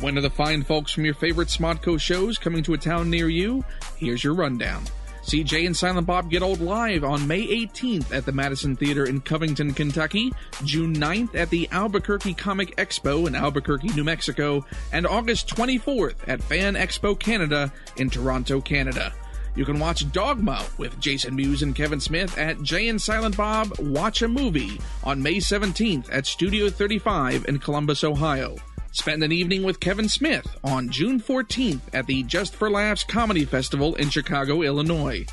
When are the fine folks from your favorite Smodco shows coming to a town near you? Here's your rundown. See Jay and Silent Bob Get Old live on May 18th at the Madison Theater in Covington, Kentucky, June 9th at the Albuquerque Comic Expo in Albuquerque, New Mexico, and August 24th at Fan Expo Canada in Toronto, Canada. You can watch Dogma with Jason Mewes and Kevin Smith at Jay and Silent Bob Watch a Movie on May 17th at Studio 35 in Columbus, Ohio. Spend an evening with Kevin Smith on June 14th at the Just for Laughs Comedy Festival in Chicago, Illinois.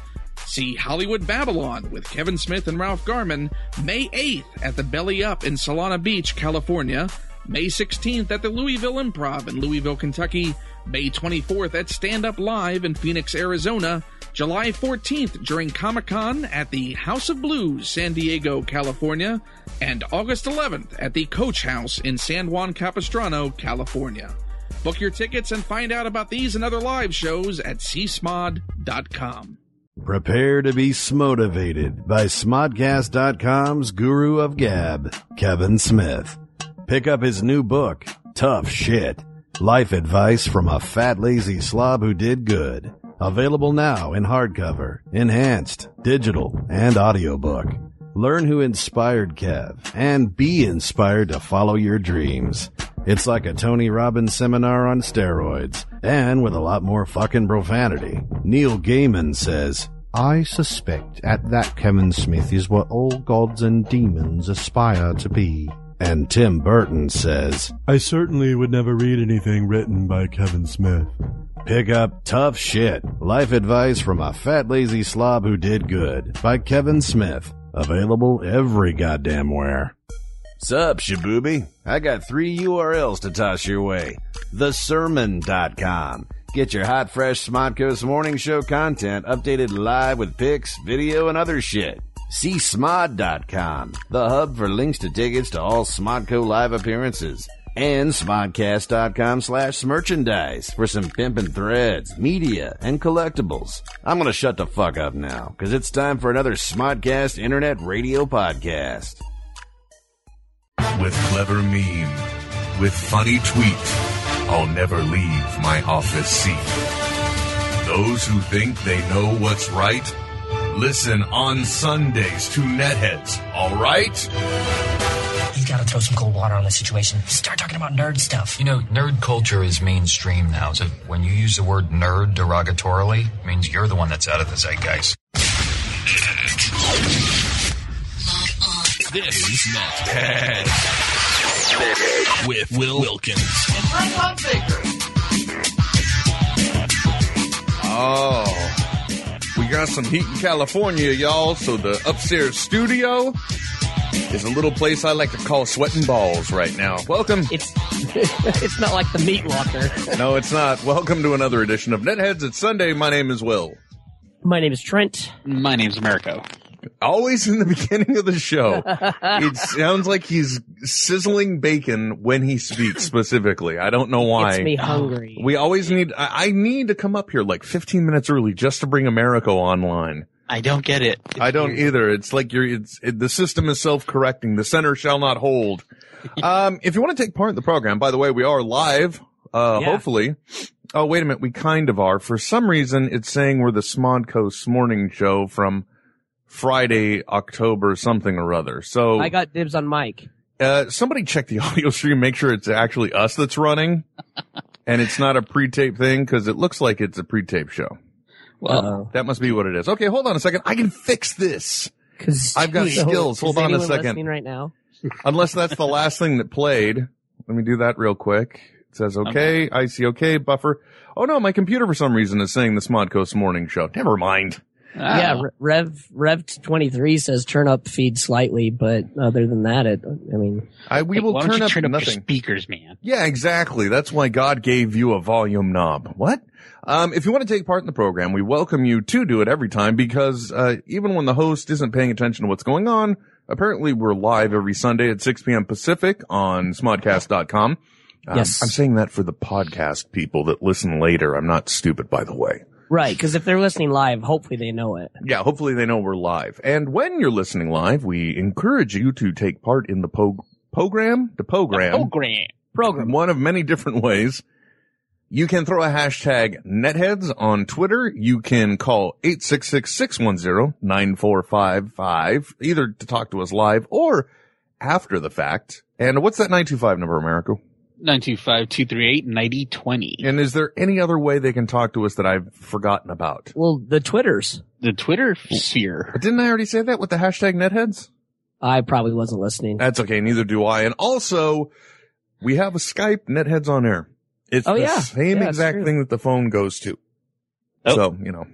See Hollywood Babylon with Kevin Smith and Ralph Garman May 8th at the Belly Up in Solana Beach, California. May 16th at the Louisville Improv in Louisville, Kentucky. May 24th at Stand Up Live in Phoenix, Arizona. July 14th during Comic Con at the House of Blues, San Diego, California, and August 11th at the Coach House in San Juan Capistrano, California. Book your tickets and find out about these and other live shows at csmod.com. Prepare to be smotivated by Smodcast.com's guru of gab, Kevin Smith. Pick up his new book, Tough Shit. Life advice from a fat lazy slob who did good. Available now in hardcover, enhanced, digital, and audiobook. Learn who inspired Kev and be inspired to follow your dreams. It's like a Tony Robbins seminar on steroids and with a lot more fucking profanity. Neil Gaiman says, I suspect at that Kevin Smith is what all gods and demons aspire to be. And Tim Burton says, I certainly would never read anything written by Kevin Smith. Pick up Tough Shit, Life Advice from a Fat Lazy Slob Who Did Good by Kevin Smith. Available every goddamn where. Sup, Shabooby? I got three URLs to toss your way. TheSermon.com. Get your hot, fresh Smodco's morning show content updated live with pics, video, and other shit. See Smod.com, the hub for links to tickets to all Smodco live appearances. And Smodcast.com slash merchandise for some pimpin' threads, media, and collectibles. I'm gonna shut the fuck up now, cause it's time for another Smodcast Internet Radio Podcast. With clever meme, with funny tweet, I'll never leave my office seat. Those who think they know what's right, listen on Sundays to Netheads, alright? You've gotta throw some cold water on the situation. Start talking about nerd stuff. You know, nerd culture is mainstream now. So when you use the word nerd derogatorily, it means you're the one that's out of the zeitgeist. This is not bad. With Will Wilkins. Oh, we got some heat in California, y'all. So the upstairs studio is a little place I like to call sweating balls right now. Welcome. It's it's not like the meat locker. No, it's not. Welcome to another edition of Netheads. It's Sunday. My name is Will. My name is Trent. My name is Americo. Always in the beginning of the show, it sounds like he's sizzling bacon when he speaks specifically. I don't know why. Gets me hungry. We always need, I, I need to come up here like 15 minutes early just to bring America online. I don't get it. I don't either. It's like you're, it's, it, the system is self-correcting. The center shall not hold. um, if you want to take part in the program, by the way, we are live, uh, Yeah. hopefully. Oh, wait a minute. We kind of are. For some reason, it's saying we're the Smodco's morning show from Friday, October something or other. So, I got dibs on Mike. uh, somebody check the audio stream, make sure it's actually us that's running and it's not a pre-tape thing because it looks like it's a pre-tape show. Well, That must be what it is. Okay, hold on a second. I can fix this. Cause I've got So, skills. Hold on a anyone second. right now. Unless that's the last thing that played. Let me do that real quick. It says okay, I see okay, buffer. Oh no, my computer for some reason is saying the Smodco's morning show. Never mind. Ah, Yeah, Re- Rev Rev twenty three says turn up feed slightly, but other than that, it. I mean, I, we hey, will turn up turn up your nothing. speakers, man? Yeah, exactly. That's why God gave you a volume knob. What? Um, if you want to take part in the program, we welcome you to do it every time because, uh, even when the host isn't paying attention to what's going on, apparently we're live every Sunday at 6 p.m. Pacific on smodcast.com. Um, Yes. I'm saying that for the podcast people that listen later. I'm not stupid, by the way. Right? Because if they're listening live, hopefully they know it. Yeah, hopefully they know we're live. And when you're listening live, we encourage you to take part in the po- program, the program. Oh, Grant. Program. one of many different ways. You can throw a hashtag netheads on Twitter. You can call 866-610-9455 either to talk to us live or after the fact. And what's that 925 number, Americo? 925-238-9020. And is there any other way they can talk to us that I've forgotten about? Well, the Twitters. The Twitter sphere. But didn't I already say that with the hashtag netheads? I probably wasn't listening. That's okay. Neither do I. And also, we have a Skype netheads on air. It's Oh, the yeah. same Yeah, exact thing that the phone goes to. Oh. So, you know,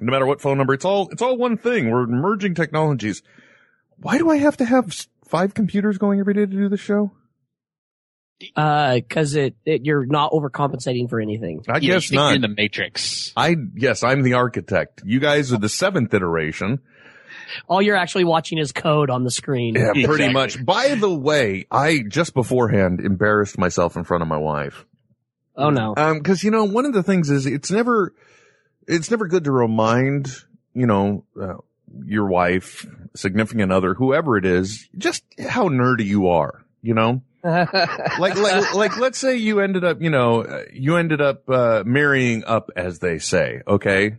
no matter what phone number, it's all, it's all one thing. We're merging technologies. Why do I have to have five computers going every day to do the show? Uh, cause it, it, you're not overcompensating for anything. I Yeah, guess not. In the Matrix. I, yes, I'm the architect. You guys are the seventh iteration. All you're actually watching is code on the screen. Yeah, pretty Exactly. much. By the way, I just beforehand embarrassed myself in front of my wife. Oh no. Um, cause you know, one of the things is it's never, it's never good to remind, you know, uh, your wife, significant other, whoever it is, just how nerdy you are, you know? Like, like, like, let's say you ended up, you know, you ended up, uh, marrying up, as they say, okay?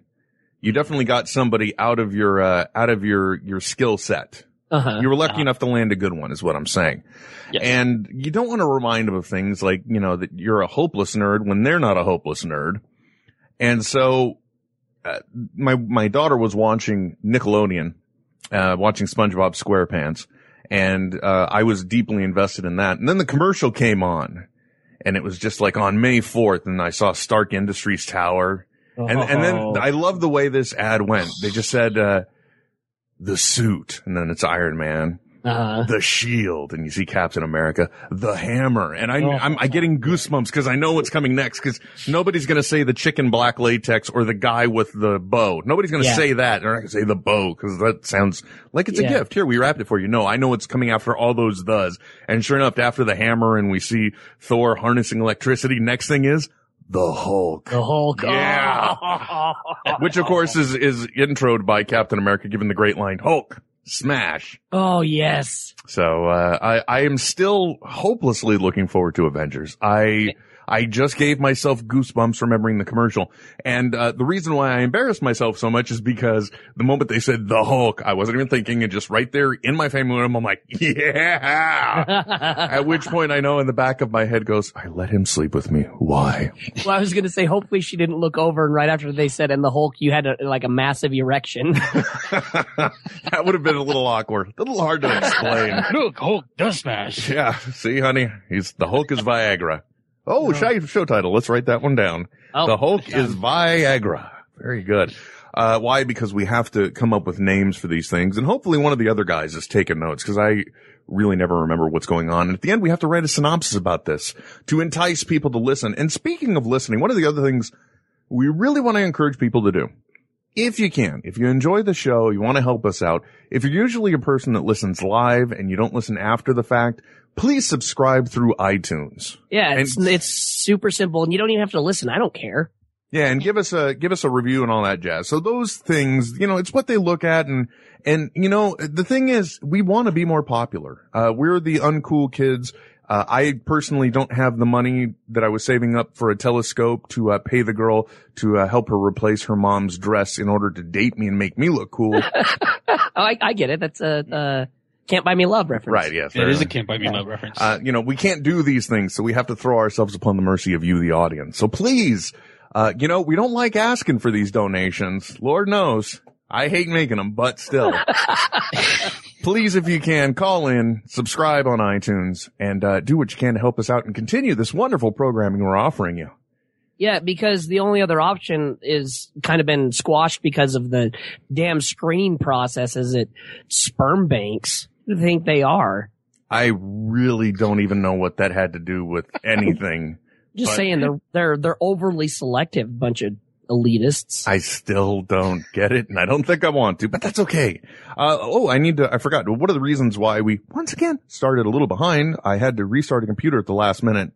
You definitely got somebody out of your, uh, out of your, your skill set. uh-huh. You were lucky enough to land a good one, is what I'm saying. Yes. And you don't want to remind them of things like, you know, that you're a hopeless nerd when they're not a hopeless nerd. And so, uh, my, my daughter was watching Nickelodeon, uh, watching SpongeBob SquarePants. And, uh, I was deeply invested in that. And then the commercial came on and it was just like on May 4th and I saw Stark Industries Tower. And, and then Oh. I love the way this ad went. They just said, uh, the suit and then it's Iron Man uh-huh. the shield and you see Captain America, the hammer. And I, Oh. I'm, I'm getting goosebumps because I know what's coming next because nobody's going to say the chicken black latex or the guy with the bow. Nobody's going to Yeah. say that. They're not going to say the bow because that sounds like it's a gift. Here, we wrapped it for you. No, I know what's coming after all those does. And sure enough, after the hammer and we see Thor harnessing electricity, next thing is the Hulk. The Hulk. Yeah. Which of course is, is introed by Captain America giving the great line, Hulk, smash. Oh yes. So uh, I I am still hopelessly looking forward to Avengers. I I just gave myself goosebumps remembering the commercial, and uh, the reason why I embarrassed myself so much is because the moment they said the Hulk, I wasn't even thinking, and just right there in my family room, I'm like, yeah. At which point I know in the back of my head goes, I let him sleep with me. Why? well, I was gonna say, hopefully she didn't look over and right after they said, and the Hulk, you had a, like a massive erection. that would have been a little awkward, a little hard to explain. Look, Hulk does smash. Yeah, see, honey, he's the Hulk is Viagra. Oh, show, show title. Let's write that one down. Oh, the Hulk is Viagra. Very good. Uh, why? Because we have to come up with names for these things, and hopefully one of the other guys is taking notes because I really never remember what's going on. And at the end, we have to write a synopsis about this to entice people to listen. And speaking of listening, one of the other things we really want to encourage people to do if you can, if you enjoy the show, you want to help us out. If you're usually a person that listens live and you don't listen after the fact, please subscribe through iTunes. yeah, it's And- it's super simple, and you don't even have to listen. I don't care. Yeah, and give us a give us a review and all that jazz. So those things, you know, it's what they look at and and you know, the thing is we want to be more popular. Uh we're the uncool kids. Uh, I personally don't have the money that I was saving up for a telescope to uh, pay the girl to uh, help her replace her mom's dress in order to date me and make me look cool. Oh, I, I get it. That's a uh, can't buy me love reference. right, yeah. It fair is a. Can't Buy Me Love reference. Uh, you know, we can't do these things, so we have to throw ourselves upon the mercy of you, the audience. So please, uh, you know, we don't like asking for these donations. Lord knows. I hate making them, but still. please, if you can, call in, subscribe on iTunes, and, uh, do what you can to help us out and continue this wonderful programming we're offering you. Yeah, because the only other option is kind of been squashed because of the damn screening processes at sperm banks. Who think they are? I really don't even know what that had to do with anything. Just But- saying they're they're they're overly selective bunch of elitists. I still don't get it, and I don't think I want to, but that's okay. Uh, oh, I need to, I forgot. What are the reasons why we, once again, started a little behind? I had to restart a computer at the last minute.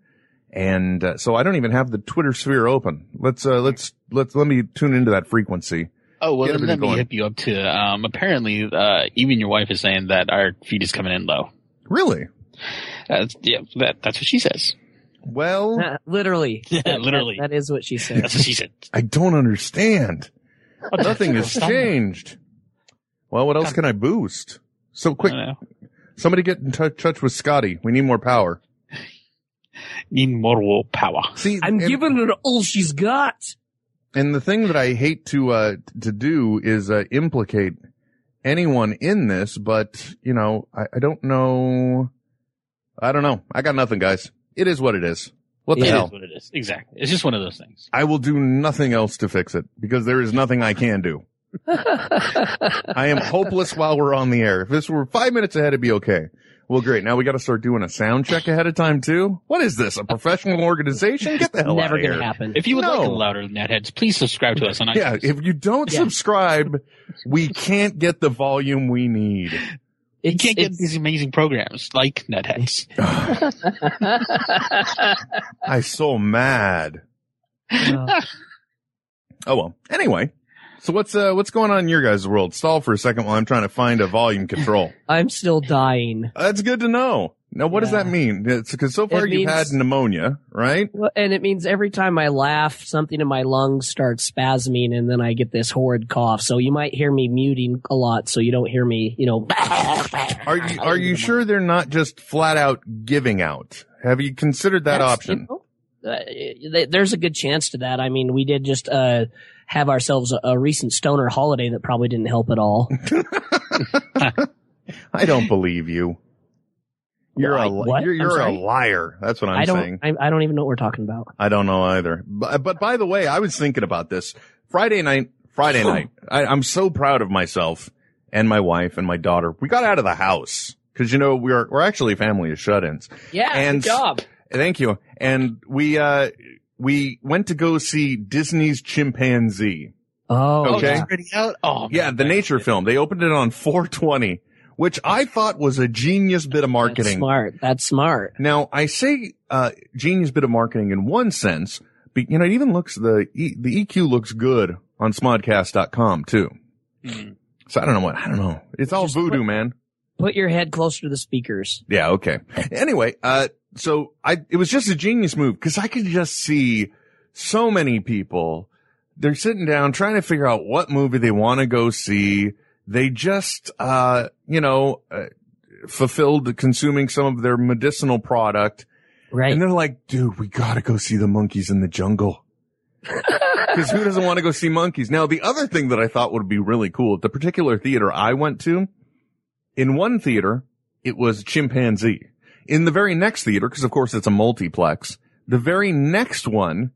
And, uh, so I don't even have the Twitter sphere open. Let's, uh, let's, let's, let me tune into that frequency. oh, well, then let me going. hip you up to, um, apparently, uh, even your wife is saying that our feed is coming in low. Really? Uh, yeah, that, that's what she says. Well, Uh, literally. Yeah, That- literally. that is what she said. That's what she said. I don't understand. Nothing has changed. Well, what else can I boost? So quick, I don't know. somebody get in touch, touch with Scotty. We need more power. Need more willpower. See, I'm and, giving her all she's got. and the thing that I hate to uh to do is uh, implicate anyone in this, but you know, I, I don't know. I don't know. I got nothing, guys. It is what it is. What the It hell? is what it is. Exactly. It's just one of those things. I will do nothing else to fix it because there is nothing I can do. I am hopeless while we're on the air. If this were five minutes ahead, it'd be okay. Well, great. Now we got to start doing a sound check ahead of time too. What is this? A professional organization? Get the hell Never out of gonna here. happen. If you would like a louder netheads, please subscribe to us on iTunes. Yeah, if you don't Yeah. subscribe, we can't get the volume we need. You can't get it's- these amazing programs like Netheads. I'm so mad. Uh, Oh well. Anyway, so what's uh what's going on in your guys' world? Stall for a second while I'm trying to find a volume control. I'm still dying. That's good to know. Now, what does that mean? Because so far It you've had pneumonia, right? Well, And it means every time I laugh, something in my lungs starts spasming and then I get this horrid cough. So you might hear me muting a lot so you don't hear me, you know. Are you are you sure they're not just flat out giving out? Have you considered that That's- option? you know, uh, there's a good chance to that. I mean, we did just uh, have ourselves a, a recent stoner holiday that probably didn't help at all. I don't believe you. You're a What? you're, you're a liar. That's what I'm I don't. saying. I, I don't even know what we're talking about. I don't know either. But, but by the way, I was thinking about this Friday night. Friday night. I, I'm so proud of myself and my wife and my daughter. We got out of the house because you know we're we're actually a family of shut-ins. Yeah, And- good job. Thank you. And we uh we went to go see Disney's Chimpanzee. Oh, Okay. yeah. Out? Oh, Yeah, the nature film. They opened it on 420, which I thought was a genius bit of marketing. That's marketing. smart. That's smart. Now, I say uh genius bit of marketing in one sense, but you know, it even looks the e, the EQ looks good on smodcast.com too. Mhm. So I don't know what I don't know. It's all Just voodoo, put- man. Put your head closer to the speakers. Yeah, okay. Anyway, uh, so I, it was just a genius move because I could just see so many people. They're sitting down trying to figure out what movie they want to go see. They just, uh, you know, uh, fulfilled consuming some of their medicinal product. Right. And they're like, dude, we gotta go see the monkeys in the jungle. Cause who doesn't want to go see monkeys? Now, the other thing that I thought would be really cool, the particular theater I went to, in one theater, it was chimpanzee. In the very next theater, because of course it's a multiplex, the very next one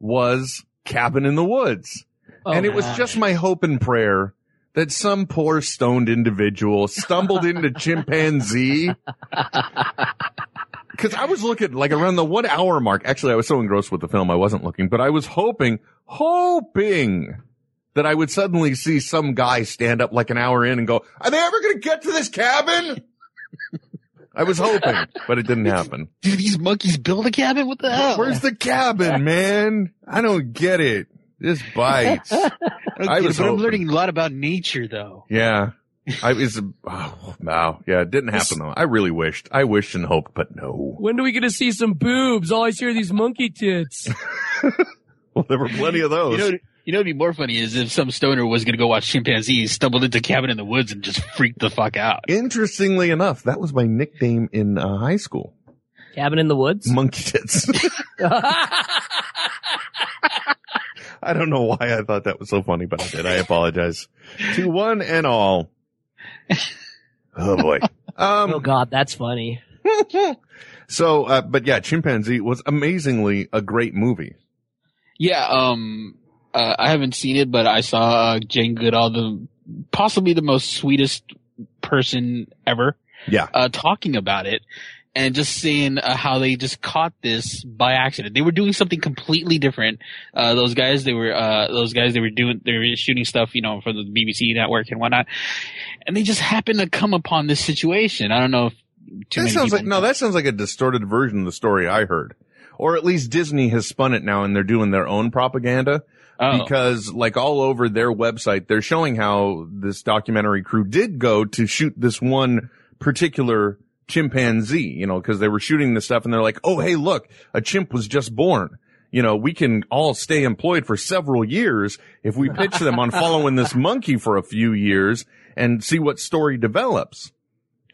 was cabin in the woods. Oh, and it was gosh. just my hope and prayer that some poor stoned individual stumbled into chimpanzee. Cause I was looking like around the one hour mark. Actually, I was so engrossed with the film, I wasn't looking, but I was hoping, hoping that I would suddenly see some guy stand up like an hour in and go, are they ever going to get to this cabin? I was hoping, but it didn't happen. Do these monkeys build a cabin? What the hell? Where's the cabin, man? I don't get it. This bites. okay, I was but hoping. I'm learning a lot about nature, though. Yeah. I was, oh, wow. Yeah, it didn't happen though. I really wished. I wished and hoped, but no. When do we get to see some boobs? All I see are these monkey tits. Well, there were plenty of those. You know, you know, what'd be more funny is if some stoner was going to go watch chimpanzees, stumbled into cabin in the woods, and just freaked the fuck out. Interestingly enough, that was my nickname in uh, high school. Cabin in the woods. Monkey tits. I don't know why I thought that was so funny, but I did. I apologize to one and all. Oh boy. Um, oh God, that's funny. so, uh, but yeah, Chimpanzee was amazingly a great movie. Yeah, um, uh, I haven't seen it, but I saw uh, Jane Goodall, the possibly the most sweetest person ever, Yeah. uh, talking about it. And just seeing uh, how they just caught this by accident. They were doing something completely different. Uh, those guys, they were, uh, those guys, they were doing, they were shooting stuff, you know, for the BBC network and whatnot. And they just happened to come upon this situation. I don't know if too that sounds like no, that sounds like a distorted version of the story I heard, or at least Disney has spun it now and they're doing their own propaganda. Oh. Because like all over their website, they're showing how this documentary crew did go to shoot this one particular chimpanzee, you know, cause they were shooting this stuff and they're like, oh, hey, look, a chimp was just born. You know, we can all stay employed for several years if we pitch them on following this monkey for a few years and see what story develops.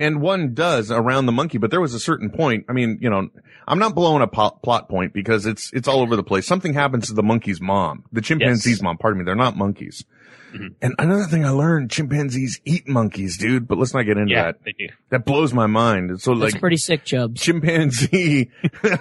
And one does around the monkey, but there was a certain point. I mean, you know, I'm not blowing a po- plot point because it's, it's all over the place. Something happens to the monkey's mom, the chimpanzee's mom, pardon me. They're not monkeys. Mm-hmm. And another thing I learned, chimpanzees eat monkeys, dude, but let's not get into Yeah, that. they do. That blows my mind. So That's like pretty sick, Chubbs. chimpanzee.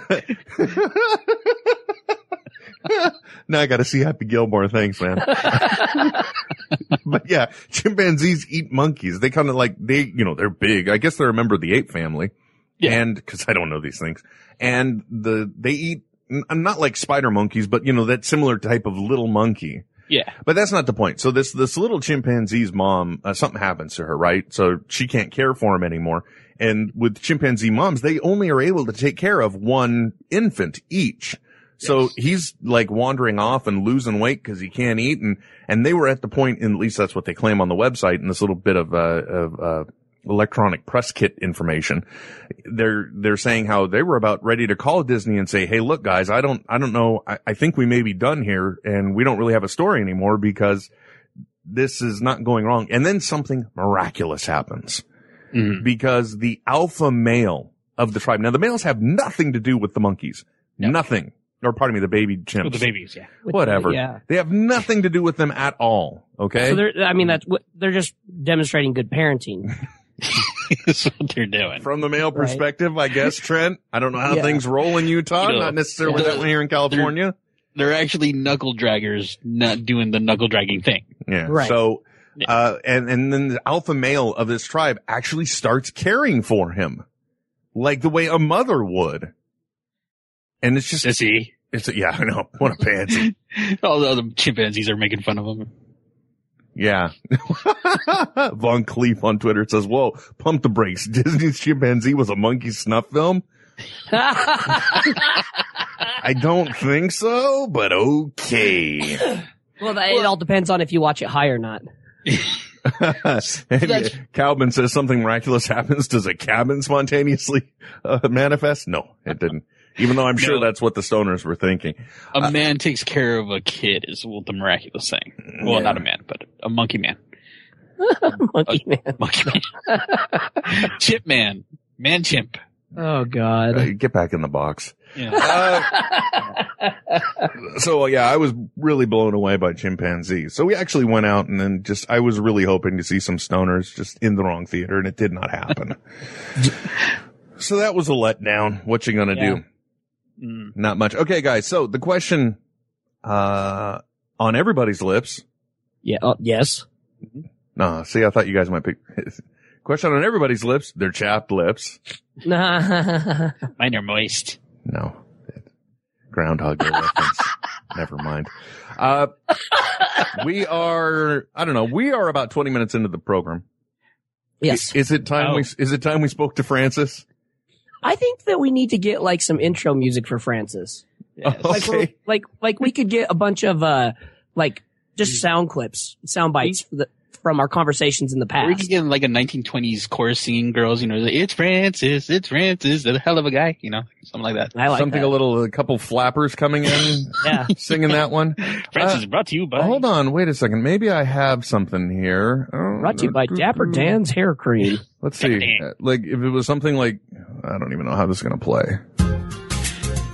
now I got to see Happy Gilmore. Thanks, man. but yeah, chimpanzees eat monkeys. They kind of like they, you know, they're big. I guess they're a member of the ape family. Yeah. And because I don't know these things, and the they eat n- not like spider monkeys, but you know that similar type of little monkey. Yeah. But that's not the point. So this, this little chimpanzee's mom, uh, something happens to her, right? So she can't care for him anymore. And with chimpanzee moms, they only are able to take care of one infant each. So he's like wandering off and losing weight because he can't eat. And, and they were at the point, and at least that's what they claim on the website in this little bit of, uh, of, uh, electronic press kit information. They're, they're saying how they were about ready to call Disney and say, Hey, look, guys, I don't, I don't know. I, I think we may be done here and we don't really have a story anymore because this is not going wrong. And then something miraculous happens mm-hmm. because the alpha male of the tribe. Now the males have nothing to do with the monkeys. Nothing. Or pardon me, the baby chimps. With the babies, yeah. With the- Whatever. yeah. They have nothing to do with them at all. Okay. So they're, I mean, that's they're just demonstrating good parenting. That's what they're doing. From the male perspective, I guess, Trent. I don't know how Yeah. things roll in Utah, You know, not necessarily the- that way here in California. They're actually knuckle draggers, not doing the knuckle dragging thing. Yeah. Right. So, uh, and, and then the alpha male of this tribe actually starts caring for him like the way a mother would. And it's just, is he? it's, yeah, I know. What a pansy. All the other chimpanzees are making fun of him. Yeah. Von Cleef on Twitter says, whoa, pump the brakes. Disney's chimpanzee was a monkey snuff film. I don't think so, but okay. well, that, it all depends on if you watch it high or not. And Calvin says something miraculous happens. Does a cabin spontaneously uh, manifest? No, it didn't. Even though I'm sure No. that's what the stoners were thinking. A uh, man takes care of a kid is what the miraculous thing. Well, Yeah. not a man, but a monkey man. Monkey man. Monkey man. chimp man. Man chimp. Oh God. Uh, get back in the box. Yeah. Uh, so uh, yeah, I was really blown away by chimpanzees. So we actually went out and then just, I was really hoping to see some stoners just in the wrong theater and it did not happen. so that was a letdown. What you gonna Yeah. do? Mm. Not much. Okay, guys. So the question, uh, on everybody's lips. Yeah. Oh, yes. No, see, I thought you guys might pick. question on everybody's lips. Their chapped lips. Nah. Mine are moist. No. Groundhog Day reference. Never mind. Uh, we are, I don't know, we are about 20 minutes into the program. yes. I- Is it time Oh. we, is it time we spoke to Francis? I think that we need to get like some intro music for Francis. Like, we're- Okay. like, like we could get a bunch of, uh, like just sound clips, sound bites for the, from our conversations in the past. we past. could get like a 1920s chorus singing girls, you know, like, it's Francis, it's Francis, the hell of a guy, you know, something like that. I like Something that. a little, a couple flappers coming in, Yeah. singing that one. Francis Uh, brought to you by. Hold on, wait a second. Maybe I have something here. Oh, Brought to you by Dapper Dan's hair cream. Let's see. Uh, Like if it was something like, I don't even know how this is going to play.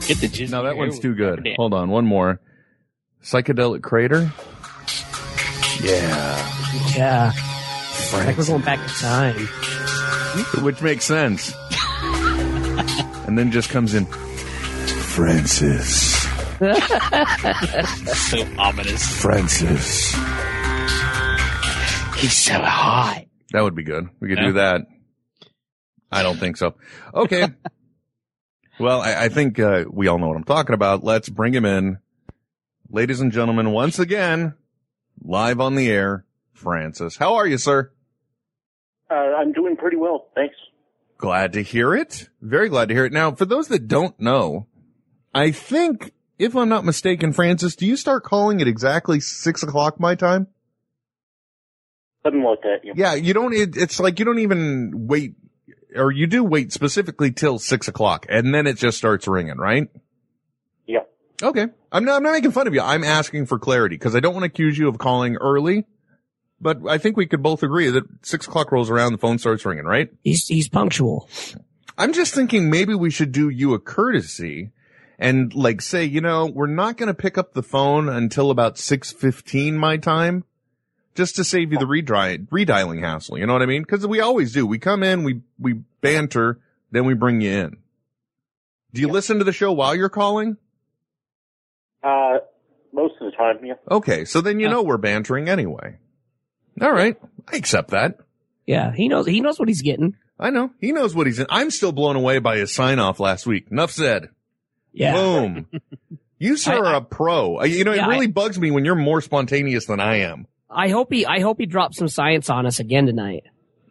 Get the jizz No, that one's too good. Hold on, one more. Psychedelic Crater. Yeah. Yeah. Like we're going back in time. Which makes sense. and then just comes in Francis. That's So ominous. Francis. He's so hot. That would be good. We could Yeah. do that. I don't think so. Okay. well, I, I think uh, we all know what I'm talking about. Let's bring him in. Ladies and gentlemen, once again, live on the air, Francis. How are you, sir? Uh, I'm doing pretty well, thanks. Glad to hear it. Very glad to hear it. Now, for those that don't know, I think, if I'm not mistaken, Francis, do you start calling at exactly six o'clock my time? Something like that. Yeah. Yeah, you don't, it, it's like you don't even wait or you do wait specifically till six o'clock and then it just starts ringing, right? Yeah. Okay. I'm not, I'm not making fun of you. I'm asking for clarity because I don't want to accuse you of calling early, but I think we could both agree that six o'clock rolls around, the phone starts ringing, right? He's he's punctual. I'm just thinking maybe we should do you a courtesy and like say, you know, we're not going to pick up the phone until about 6:15 my time just to save you the redri- redialing hassle. You know what I mean? Cuz we always do. We come in, we we banter, then we bring you in. Do you listen to the show while you're calling? Uh, most of the time, yeah. Okay, so then you know we're bantering anyway. All right, I accept that. Yeah, he knows he knows what he's getting. I know. He knows what he's in. I'm still blown away by his sign off last week. Enough said. Yeah. Boom. You sir are a pro. Uh, You know, Yeah, it really I- bugs me when you're more spontaneous than I am. I hope he I hope he drops some science on us again tonight.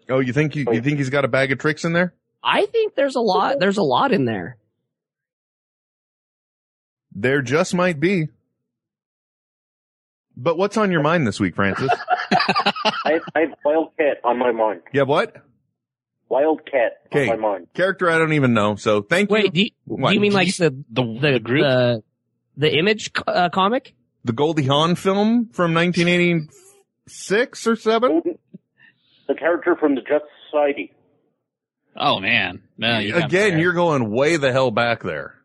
Oh, you think you, you think he's got a bag of tricks in there? I think there's a lot there's a lot in there. There just might be. But what's on your mind this week, Francis? I, I have Wildcat on my mind. yeah, what? Wildcat on my mind. Character I don't even know. So thank you. Wait, do you, What? do you mean like the the the group? the, the image uh, comic? the Goldie Hawn film from 1986 or 7? The character from the Justice Society. Oh man, no, you got me Again, you're going way the hell back there.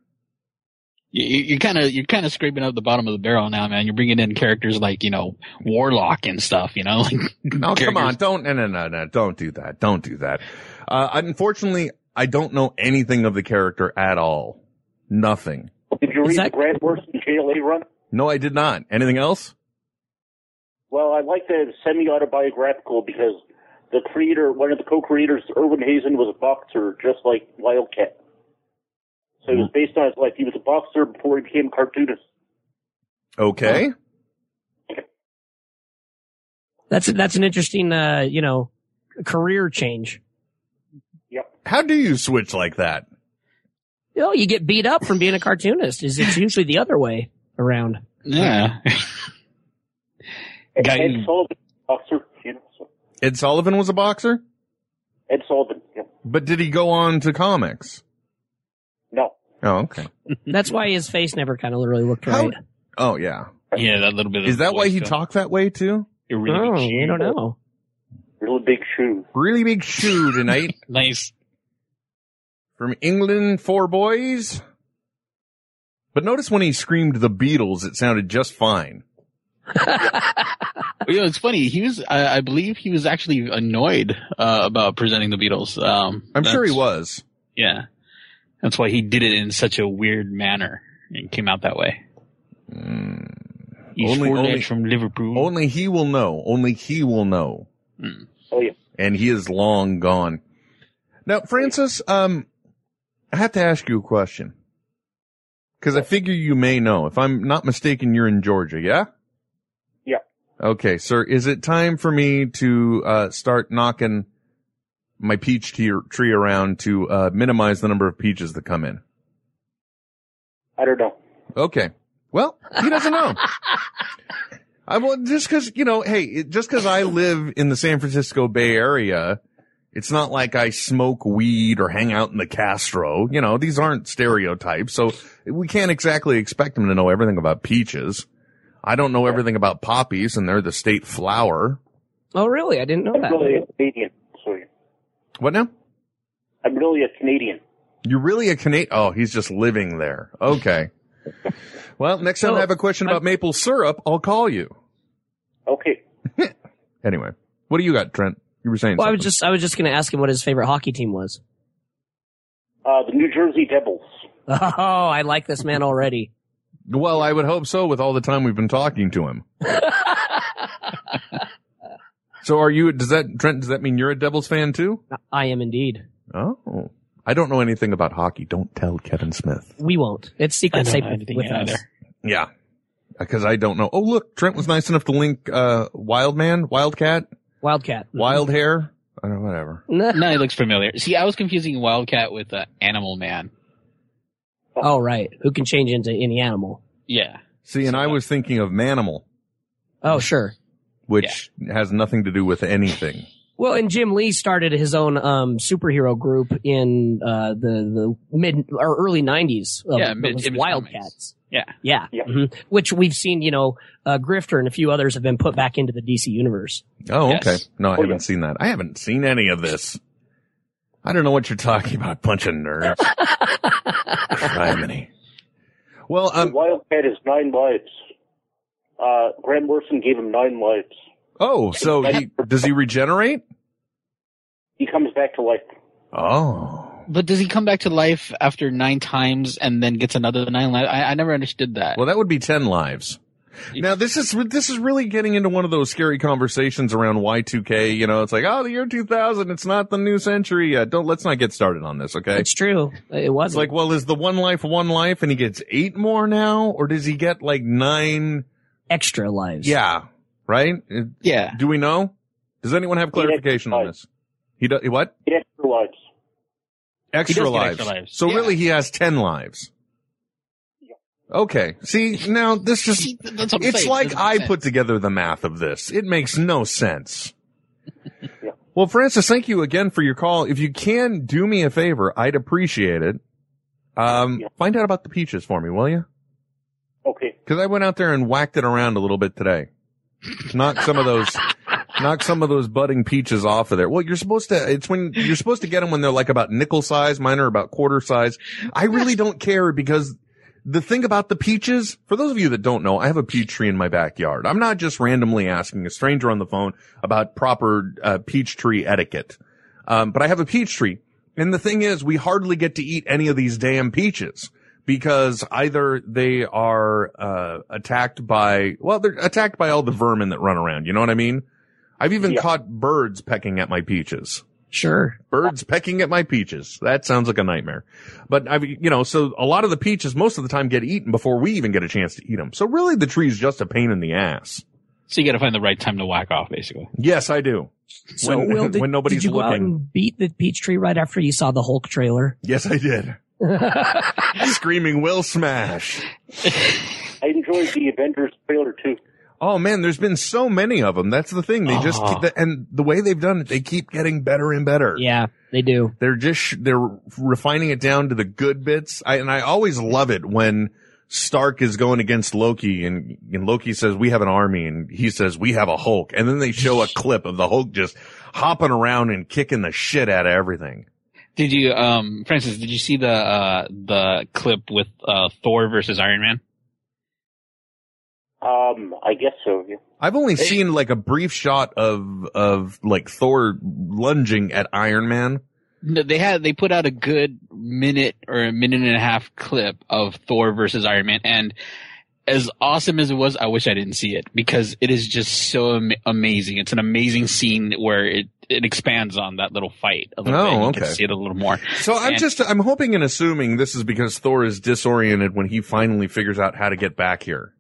You- you- you're kind of you're kind of scraping up the bottom of the barrel now, man. You're bringing in characters like you know Warlock and stuff. You know, like No, come on. Don't, no, no, no, no. Don't do that. Don't do that. Uh, unfortunately, I don't know anything of the character at all. Nothing. Did you read the Grant Morrison JLA run? No, I did not. Anything else? Well, I like the semi-autobiographical because the creator, one of the co-creators, Irwin Hasen, was a boxer just like Wildcat. So it was based on his life. He was a boxer before he became a cartoonist. Okay. That's that's an interesting uh, you know, career change. Yep. How do you switch like that? You know, you get beat up from being a cartoonist. Is it's usually the other way around. Yeah. Ed, Guy- Ed Sullivan, boxer. You know, so Ed Sullivan was a boxer? Ed Sullivan. Yep. But did he go on to comics? No. Oh, okay. That's why his face never kind of literally looked right. Oh, yeah. Yeah, that little bit. Of Is that why he stuff. talked that way too? You're really Oh, big we don't know. Really big shoe. Really big shoe tonight. Nice. From England, four boys. But notice when he screamed the Beatles, it sounded just fine. You know, it's funny. He was, I, I believe, he was actually annoyed uh, about presenting the Beatles. Um, I'm sure he was. Yeah, that's why he did it in such a weird manner and came out that way. He's Hmm. Only- only- from Liverpool. Only he will know. Only he will know. Oh yeah. And he is long gone. Now, Francis, um, I have to ask you a question. Cause I figure you may know. If I'm not mistaken, you're in Georgia, yeah? Okay, sir, is it time for me to, uh, start knocking my peach tree, tree around to, uh, minimize the number of peaches that come in? I don't know. Okay. Well, he doesn't know. I well, just cause, you know, hey, it, just cause I live in the San Francisco Bay Area, it's not like I smoke weed or hang out in the Castro. You know, these aren't stereotypes. So we can't exactly expect him to know everything about peaches. I don't know everything about poppies and they're the state flower. Oh, really? I didn't know I'm that. really a Canadian. So What now? I'm really a Canadian. You're really a Canadian. Oh, he's just living there. Okay. well, next time So, I have a question about maple syrup, I'll call you. Okay. Anyway, what do you got, Trent? You were saying Well, I was just I was just going to ask him what his favorite hockey team was. Uh, the New Jersey Devils. Oh, I like this man already. Well, I would hope so with all the time we've been talking to him. so are you, does that, Trent, does that mean you're a Devils fan too? I am indeed. Oh. I don't know anything about hockey. Don't tell Kevin Smith. We won't. It's I secret don't safe know anything with us. either. Yeah. Because I don't know. Oh, look, Trent was nice enough to link, uh, Wildman, Wildcat, Wildcat. Wild Hair. I don't know, whatever. No, he looks familiar. See, I was confusing Wildcat with uh, Animal Man. Oh, right. Who can change into any animal? Yeah. See, and I was thinking of Manimal, Oh, sure. which has nothing to do with anything. Well, and Jim Lee started his own um, superhero group in uh, the the mid or early '90s. Uh, Yeah, it mid- was Image Wildcats. Yeah. Yeah, mhm. which we've seen. You know, uh, Grifter and a few others have been put back into the DC universe. Oh, Yes. okay. No, I Oh, haven't yeah. seen that. I haven't seen any of this. I don't know what you're talking about, bunch of nerds. Criminy. Well, The um, Wildcat is nine lives. Uh, Grant Morrison gave him nine lives. oh, so he, does he regenerate? He comes back to life. Oh. But does he come back to life after nine times and then gets another nine lives? I, I never understood that. Well, that would be 10 lives. Now this is this is really getting into one of those scary conversations around Y2K. You know, it's like, oh, the year 2000, it's not the new century yet. Don't let's not get started on this, okay? It's true. It was It's like, well, is the one life one life, and he gets eight more now, or does he get like nine? extra lives. Yeah, right. Uh, yeah. Do we know? Does anyone have clarification on this? He does what? He extra lives. Extra lives. extra lives. So Yeah. really, he has ten lives. Okay. See, now this just See, that's what I'm it's saying. like I sense. put together the math of this. It makes no sense. Yeah. Well, Francis, thank you again for your call. If you can do me a favor, I'd appreciate it. Um, Yeah. find out about the peaches for me, will you? Okay. Cause I went out there and whacked it around a little bit today. Knock some of those, knock some of those budding peaches off of there. Well, you're supposed to, it's when, you're supposed to get them when they're like about nickel size. Mine are about quarter size. I really don't care because the thing about the peaches, for those of you that don't know, I have a peach tree in my backyard. I'm not just randomly asking a stranger on the phone about proper uh, peach tree etiquette. Um, but I have a peach tree. And the thing is, we hardly get to eat any of these damn peaches because either they are, uh, attacked by, well, they're attacked by all the vermin that run around. You know what I mean? I've even Yeah. caught birds pecking at my peaches. Sure. Birds pecking at my peaches. That sounds like a nightmare. But I've, you know, so a lot of the peaches most of the time get eaten before we even get a chance to eat them. So really the tree's just a pain in the ass. So you got to find the right time to whack off, basically. Yes, I do. So, When- Will, did, when nobody's did you go out and beat the peach tree right after you saw the Hulk trailer? Yes, I did. Screaming will smash. I enjoyed the Avengers trailer too. Oh man, there's been so many of them. That's the thing. They just, Oh. keep, and the way they've done it, they keep getting better and better. yeah, they do. They're just, they're refining it down to the good bits. I, and I always love it when Stark is going against Loki and, and Loki says, we have an army and he says, we have a Hulk. And then they show a clip of the Hulk just hopping around and kicking the shit out of everything. Did you, um, Francis? Did you see the uh, the clip with uh, Thor versus Iron Man? Um, I guess so. Yeah. I've only seen like a brief shot of, of like Thor lunging at Iron Man. No, they had they put out a good minute or a minute and a half clip of Thor versus Iron Man, and as awesome as it was, I wish I didn't see it because it is just so am- amazing. It's an amazing scene where it it expands on that little fight a little Oh, bit. You okay. can see it a little more. So I'm And- just, I'm hoping and assuming this is because Thor is disoriented when he finally figures out how to get back here.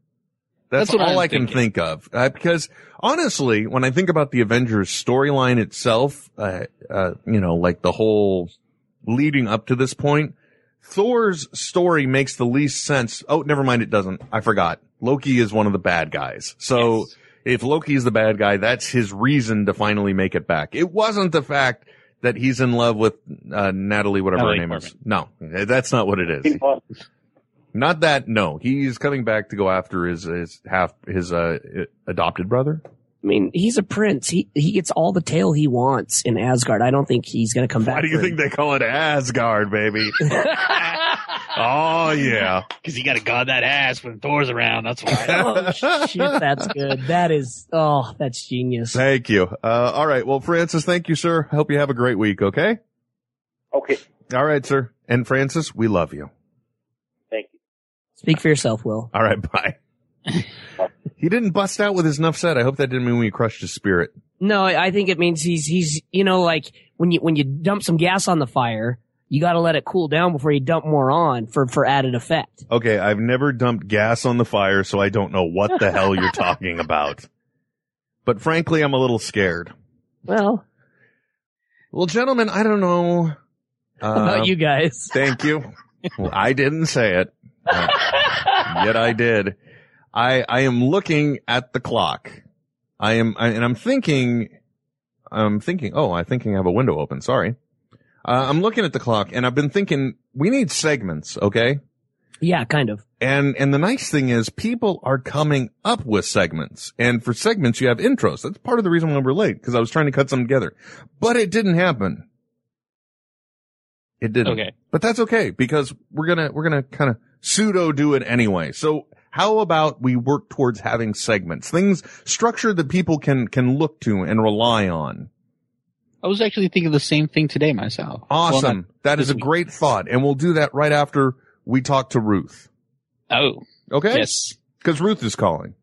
That's, That's all I'm I can thinking. think of. Uh, because honestly, when I think about the Avengers storyline itself, uh, uh, you know, like the whole leading up to this point, Thor's story makes the least sense. Oh, never mind. It doesn't. I forgot. Loki is one of the bad guys. So Yes. if Loki is the bad guy, that's his reason to finally make it back. It wasn't the fact that he's in love with uh, Natalie, whatever Natalie her name is. No, that's not what it is. Kate Bos- Not that. No, he's coming back to go after his his half his uh adopted brother. I mean, he's a prince. He he gets all the tail he wants in Asgard. I don't think he's going to come back. Why do you for think they call it Asgard, baby? oh yeah. because you got to guard that ass when Thor's around. That's why. oh shit, that's good. That is oh, that's genius. Thank you. Uh, all right. Well, Francis, thank you, sir. Hope you have a great week. Okay. Okay. All right, sir. And Francis, we love you. Thank you. Speak for yourself, Will. All right. Bye. he didn't bust out with his enough said. I hope that didn't mean we crushed his spirit. No, I I think it means he's he's you know like when you when you dump some gas on the fire, you got to let it cool down before you dump more on for for added effect. Okay, I've never dumped gas on the fire, so I don't know what the hell you're talking about. But frankly, I'm a little scared. Well, Well, gentlemen, I don't know. how about Uh, you guys? Thank you. Well, I didn't say it, uh, yet I did. I I am looking at the clock. I am, I, and I'm thinking. I'm thinking, oh, I'm thinking I have a window open. Sorry. Uh, I'm looking at the clock and I've been thinking we need segments. Okay. Yeah, kind of. And, and the nice thing is people are coming up with segments. And for segments, you have intros. That's part of the reason why we're late because I was trying to cut some together, but it didn't happen. It didn't. Okay. But that's okay because we're gonna, we're gonna kind of pseudo do it anyway. So how about we work towards having segments, things structured that people can, can look to and rely on. I was actually thinking the same thing today myself. Awesome. not that is a great thought. And we'll do that right after we talk to Ruth. Oh, Okay? yes. Cause Ruth is calling.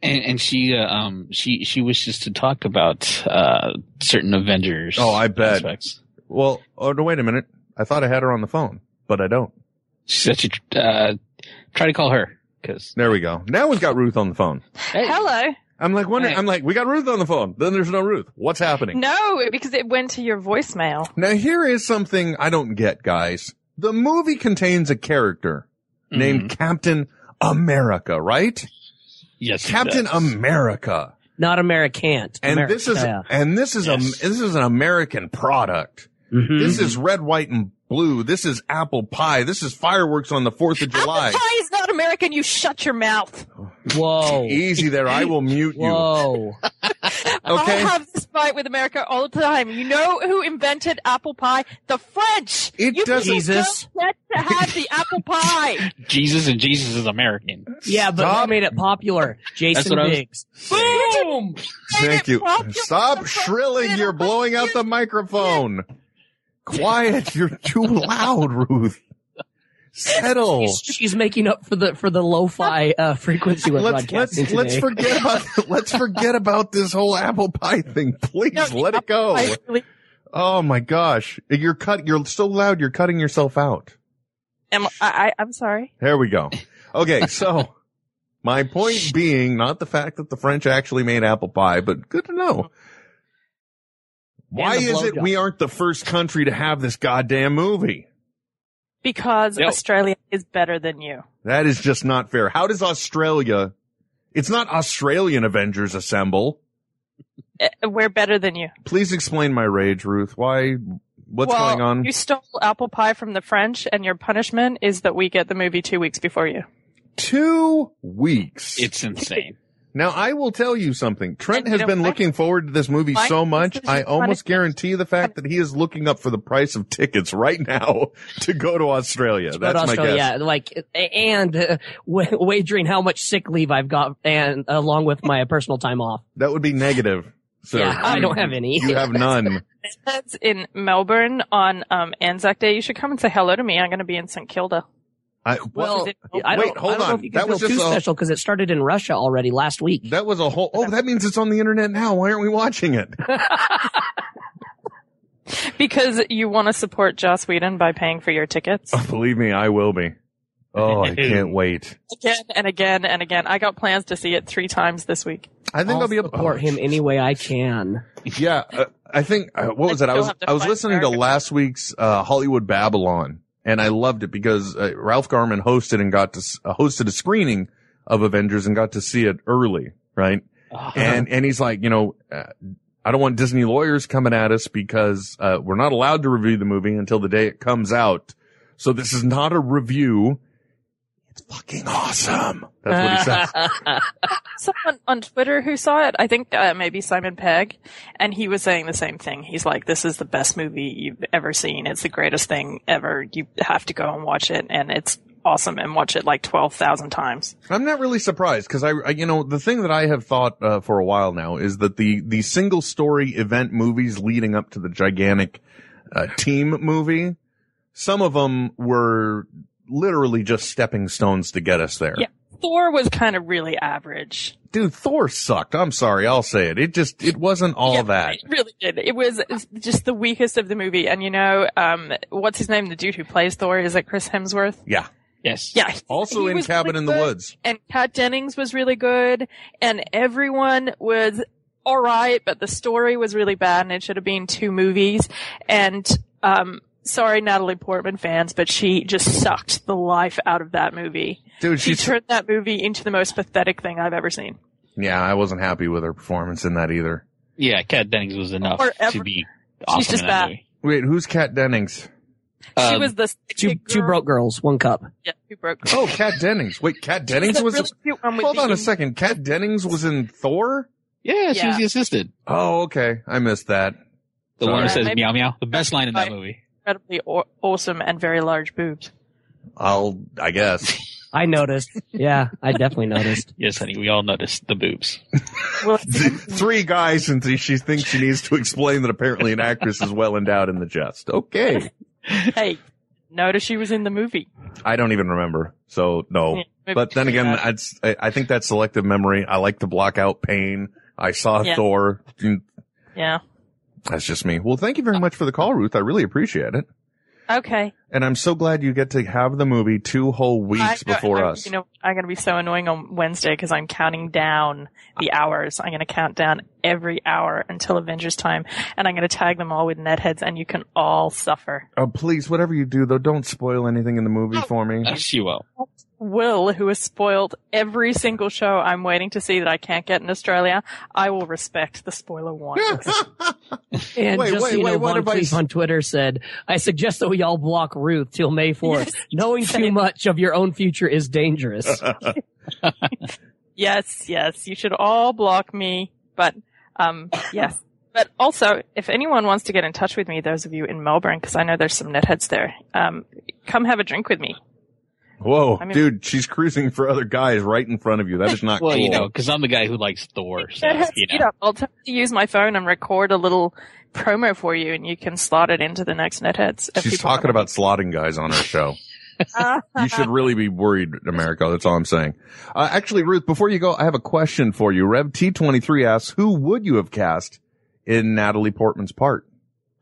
And, and she, uh, um, she, she wishes to talk about, uh, certain Avengers. Oh, I bet. aspects. Well, oh no, wait a minute. I thought I had her on the phone, but I don't. She said she, uh, try to call her. Cause There we go. Now we've got Ruth on the phone. Hello. I'm like wondering, Hey. I'm like, we got Ruth on the phone. Then there's no Ruth. What's happening? No, because it went to your voicemail. Now here is something I don't get, guys. The movie contains a character named Captain America, right? Yes. it Captain does. America. Not Americant. And America. this is, and this is Yes. a, this is an American product. Mhm. This is red, white, and blue. This is apple pie. This is fireworks on the 4th of July. Apple pie is not American. You shut your mouth. Whoa. Easy there. I will mute you. Whoa. Okay. I have this fight with America all the time. You know who invented apple pie? The French. It you doesn't- people Jesus. don't get to have the apple pie. Jesus and Jesus is American. Yeah, but Stop. who made it popular? Jason what was- Biggs. Boom. Thank you. Popular Stop shrilling. You're blowing out the microphone. Quiet. You're too loud, Ruth. Settle. She's, she's making up for the for the lo-fi uh, frequency we're Let's let's let's forget about let's forget about this whole apple pie thing. Please No, let it go. really- Oh my gosh. You're cut you're so loud you're cutting yourself out. Am, I, I, I'm sorry. There we go. Okay, so my point being not the fact that the French actually made apple pie, but good to know. Why is it blowjob. we aren't the first country to have this goddamn movie? Because Yep. Australia is better than you. That is just not fair. How does Australia, it's not Australian Avengers assemble. Eh, We're better than you. Please explain my rage, Ruth. Why, what's well, going on? You stole apple pie from the French, and your punishment is that we get the movie two weeks before you. Two weeks. It's insane. Now I will tell you something. Trent And you has know been what? looking forward to this movie so much. I almost guarantee the fact that he is looking up for the price of tickets right now to go to Australia. But That's my also, guess. yeah, like, and uh, wa- wagering how much sick leave I've got, and along with my personal time off. That would be negative. Sir. Yeah, I don't have any. You have none. That's in Melbourne on um, Anzac Day. You should come and say hello to me. I'm going to be in St Kilda. I, Well, it- I don't, Wait, hold I don't know on. if you can That was feel too a- special because it started in Russia already last week. that was a whole. Oh, that means it's on the internet now. Why aren't we watching it? Because you want to support Joss Whedon by paying for your tickets. Oh, believe me, I will be. Oh, I can't wait. Again and again and again. I got plans to see it three times this week. I think I'll, I'll, be able to support him any way I can. Yeah, uh, I think uh, what was I it? I was I was find listening to last week's uh, Hollywood Babylon, and I loved it because uh, Ralph Garman hosted and got to uh, hosted a screening of Avengers and got to see it early, right? And and he's like, you know, uh, I don't want Disney lawyers coming at us because uh, we're not allowed to review the movie until the day it comes out. So this is not a review. It's fucking awesome. That's what he said. Someone on Twitter who saw it, I think uh, maybe Simon Pegg, and he was saying the same thing. He's like, "This is the best movie you've ever seen. It's the greatest thing ever. You have to go and watch it, and it's awesome. And watch it like twelve thousand times." I'm not really surprised because I, I, you know, the thing that I have thought uh, for a while now is that the the single story event movies leading up to the gigantic uh, team movie, some of them were literally just stepping stones to get us there. Yeah, Thor was kind of really average. Dude, Thor sucked. I'm sorry, I'll say it. It just it wasn't all Yeah, that. It really did. It was just the weakest of the movie. And you know, um, what's his name? The dude who plays Thor is it Chris Hemsworth? Yeah. Yes. Yeah. Also he in Cabin really in the good, Woods. And Kat Dennings was really good, and everyone was all right, but the story was really bad, and it should have been two movies. And um, sorry, Natalie Portman fans, but she just sucked the life out of that movie. Dude, she she's turned that movie into the most pathetic thing I've ever seen. Yeah, I wasn't happy with her performance in that either. Yeah, Kat Dennings was enough Or ever. to be She's just in that bad. movie. Wait, who's Kat Dennings? she Um, was the Two two broke girls, one cup. yeah, two broke. Oh, Kat Dennings. Wait, Kat Dennings was. really cute Hold the on a in- second. Kat Dennings was in Thor. Yeah, she was the assistant. Oh, okay. I missed that. The one Sorry. who says maybe- meow meow. The best line in that Right. movie. Incredibly aw- awesome and very large boobs. I'll. I guess. I noticed. Yeah, I definitely noticed. Yes, honey, we all noticed the boobs. Well, Three guys, and she thinks she needs to explain that apparently an actress is well endowed in the chest. Okay. hey, notice she was in the movie. I don't even remember. So no. Yeah, but then again, I, I think that's selective memory. I like to block out pain. I saw Yeah. Thor. Mm. Yeah. That's just me. Well, thank you very much for the call, Ruth. I really appreciate it. Okay. And I'm so glad you get to have the movie two whole weeks I know- before I- us. You know, I'm going to be so annoying on Wednesday because I'm counting down the hours. I'm going to count down every hour until Avengers time, and I'm going to tag them all with netheads, and you can all suffer. oh, please, whatever you do, though, don't spoil anything in the movie oh, for me. She will. Will, who has spoiled every single show I'm waiting to see that I can't get in Australia, I will respect the spoiler warnings. And Wait, just wait, you wait, know, what Von if I on Twitter said, "I suggest that we all block Ruth till May 4th. Knowing too much of your own future is dangerous." Yes, yes, you should all block me. But um, yes. But also, if anyone wants to get in touch with me, those of you in Melbourne, because I know there's some netheads there, um, come have a drink with me. Whoa, I mean- dude, she's cruising for other guys right in front of you. That is not Well, cool. you know, because I'm the guy who likes Thor. So, Netheads, you meet know. I'll tell you to use my phone and record a little promo for you, and you can slot it into the next netheads. She's talking about slotting guys on her show. You should really be worried, America. That's all I'm saying. Uh, actually, Ruth, before you go, I have a question for you. Rev T23 asks, who would you have cast in Natalie Portman's part?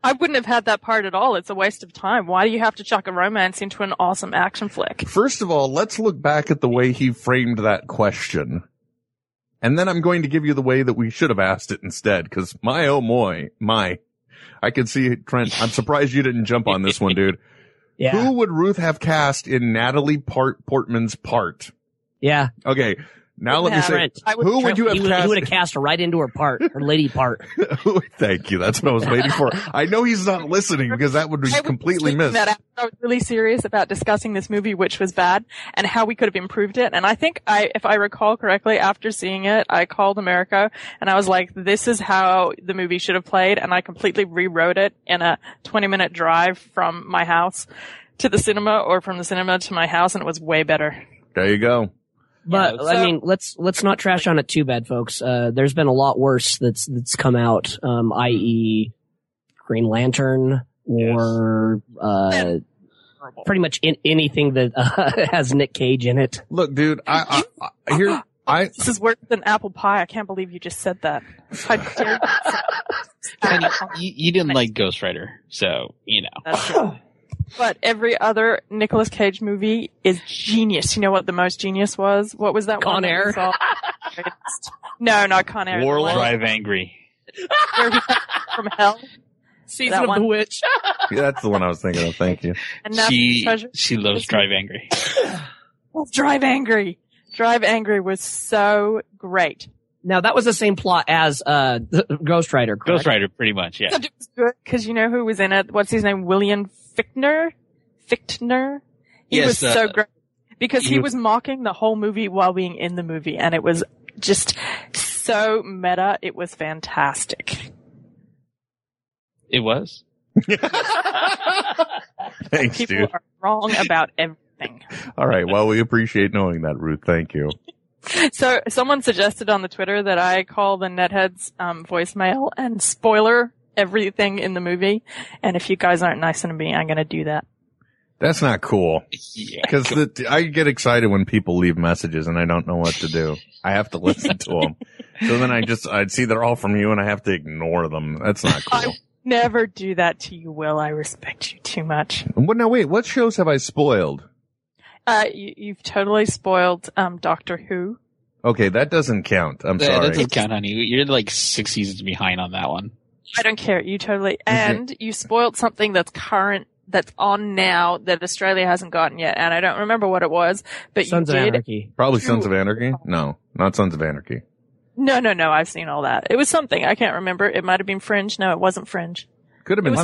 I wouldn't have had that part at all. It's a waste of time. Why do you have to chuck a romance into an awesome action flick? First of all, let's look back at the way he framed that question. And then I'm going to give you the way that we should have asked it instead, cause my oh my, my, I can see Trent. I'm surprised you didn't jump on this one, dude. Yeah. Who would Ruth have cast in Natalie Part- Portman's part? Yeah. Okay. Now let me say, Trent. who would you have he would, cast? He would have cast her right into her part, her lady part. Thank you. That's what I was waiting for. I know he's not listening because that would be I was completely missed. That after I was really serious about discussing this movie, which was bad, and how we could have improved it. And I think I, if I recall correctly, after seeing it, I called America and I was like, "This is how the movie should have played," and I completely rewrote it in a 20 minute drive from my house to the cinema, or from the cinema to my house, and it was way better. There you go. But Yeah, I so- mean, let's let's not trash on it too bad, folks. Uh, there's been a lot worse that's that's come out, um, i.e., Green Lantern or uh, pretty much in, anything that uh, has Nick Cage in it. Look, dude, I, I, I here, I, This is worse than apple pie. I can't believe you just said that. How dare you. And you, you didn't like Ghost Rider, so, you know. That's true. But every other Nicolas Cage movie is genius. You know what the most genius was? What was that Con one? that Air? we saw? no, not Con Air. The Warlord Drive Angry. where he from hell. Season That of one. the Witch. yeah, that's the one I was thinking of. Thank you. She, she loves Drive Angry. Drive Angry. Drive Angry was so great. Now that was the same plot as uh, the Ghost Rider. Correct? Ghost Rider, pretty much, yeah. Except it was good because you know who was in it? What's his name? William Fichtner? Fichtner? He Yes, was uh, so great because he he- was mocking the whole movie while being in the movie and it was just so meta. It was fantastic. It was. Thanks, People dude. are wrong about everything. All right. Well, we appreciate knowing that, Ruth. Thank you. So someone suggested on the Twitter that I call the netheads um, voicemail and spoiler everything in the movie. And if you guys aren't nice to me, I'm going to do that. That's not cool. Yeah. Because I get excited when people leave messages and I don't know what to do. I have to listen to them. So then I just, I'd see they're all from you and I have to ignore them. That's not cool. I never do that to you, Will. I respect you too much. What, now wait, what shows have I spoiled? Uh, you, you've totally spoiled um, Doctor Who. Okay, that doesn't count. I'm Yeah, sorry. that doesn't count, honey. You're like six seasons behind on that one. I don't care. You totally and you spoiled something that's current, that's on now that Australia hasn't gotten yet, and I don't remember what it was, but Sons you of did. Anarchy. Probably Sons of Anarchy? No, not Sons of Anarchy. No, no, no. I've seen all that. It was something. I can't remember. It might have been Fringe. No, it wasn't Fringe. Could have been It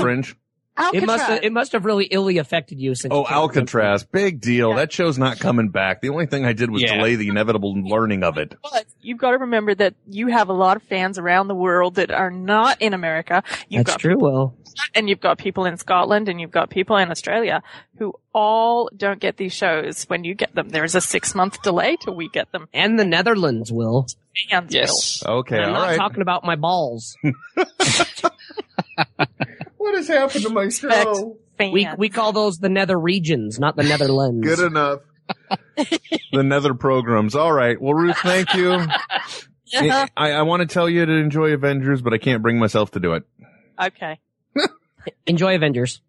was- Fringe. It must have, it must have really illy affected you since. Oh, you can't remember. Alcatraz. Big deal. That show's not coming back. The only thing I did was Yeah. delay the inevitable learning of it. But you've got to remember that you have a lot of fans around the world that are not in America. You've That's got true, Will. and you've got people in Scotland and you've got people in Australia who all don't get these shows when you get them. There's a six month delay till we get them. And the Netherlands, Will. And Yes. Okay, And I'm all not right. talking about my balls. What has happened to my show? We we call those the nether regions, not the Netherlands. Good enough. the nether programs. All right. Well, Ruth, thank you. I, I want to tell you to enjoy Avengers, but I can't bring myself to do it. Okay. Enjoy Avengers.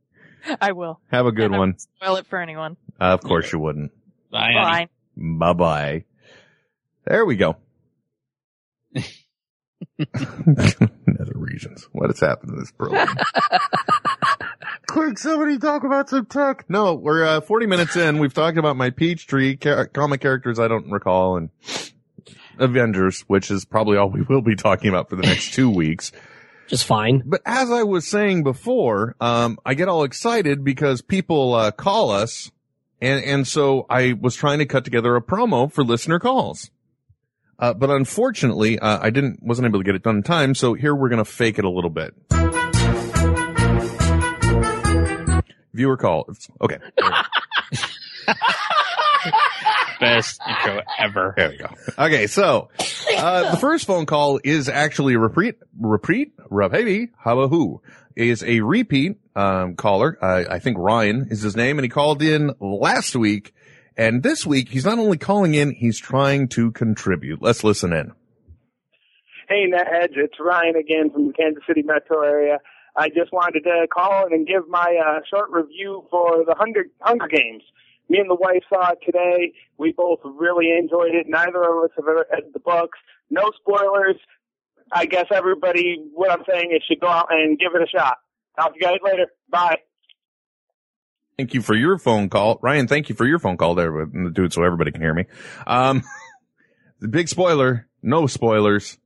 I will. Have a good And one. won't Spoil it for anyone. Uh, of course you wouldn't. Bye, honey. Fine. Bye bye. There we go. Nether regions. What has happened to this program? Quick, somebody talk about some tech. No, we're uh, 40 minutes in. We've talked about my Peachtree char- comic characters I don't recall and Avengers, which is probably all we will be talking about for the next two weeks. Just fine. But as I was saying before, um, I get all excited because people uh, call us, and and so I was trying to cut together a promo for listener calls. Uh, but unfortunately, uh, I didn't wasn't able to get it done in time. So here we're gonna fake it a little bit. Viewer call. Okay. Best intro ever. There we go. Okay, so uh, the first phone call is actually a repeat. Repeat. Hey, who is a repeat um, caller. Uh, I think Ryan is his name, and he called in last week. And this week, he's not only calling in, he's trying to contribute. Let's listen in. Hey, Netheads, it's Ryan again from the Kansas City metro area. I just wanted to call in and give my uh, short review for the Hunger, Hunger Games. Me and the wife saw it today. We both really enjoyed it. Neither of us have ever read the books. No spoilers. I guess everybody, what I'm saying is should go out and give it a shot. Talk to you guys later. Bye. Thank you for your phone call, Ryan. Thank you for your phone call there, with the dude, so everybody can hear me. Um, the big spoiler, no spoilers.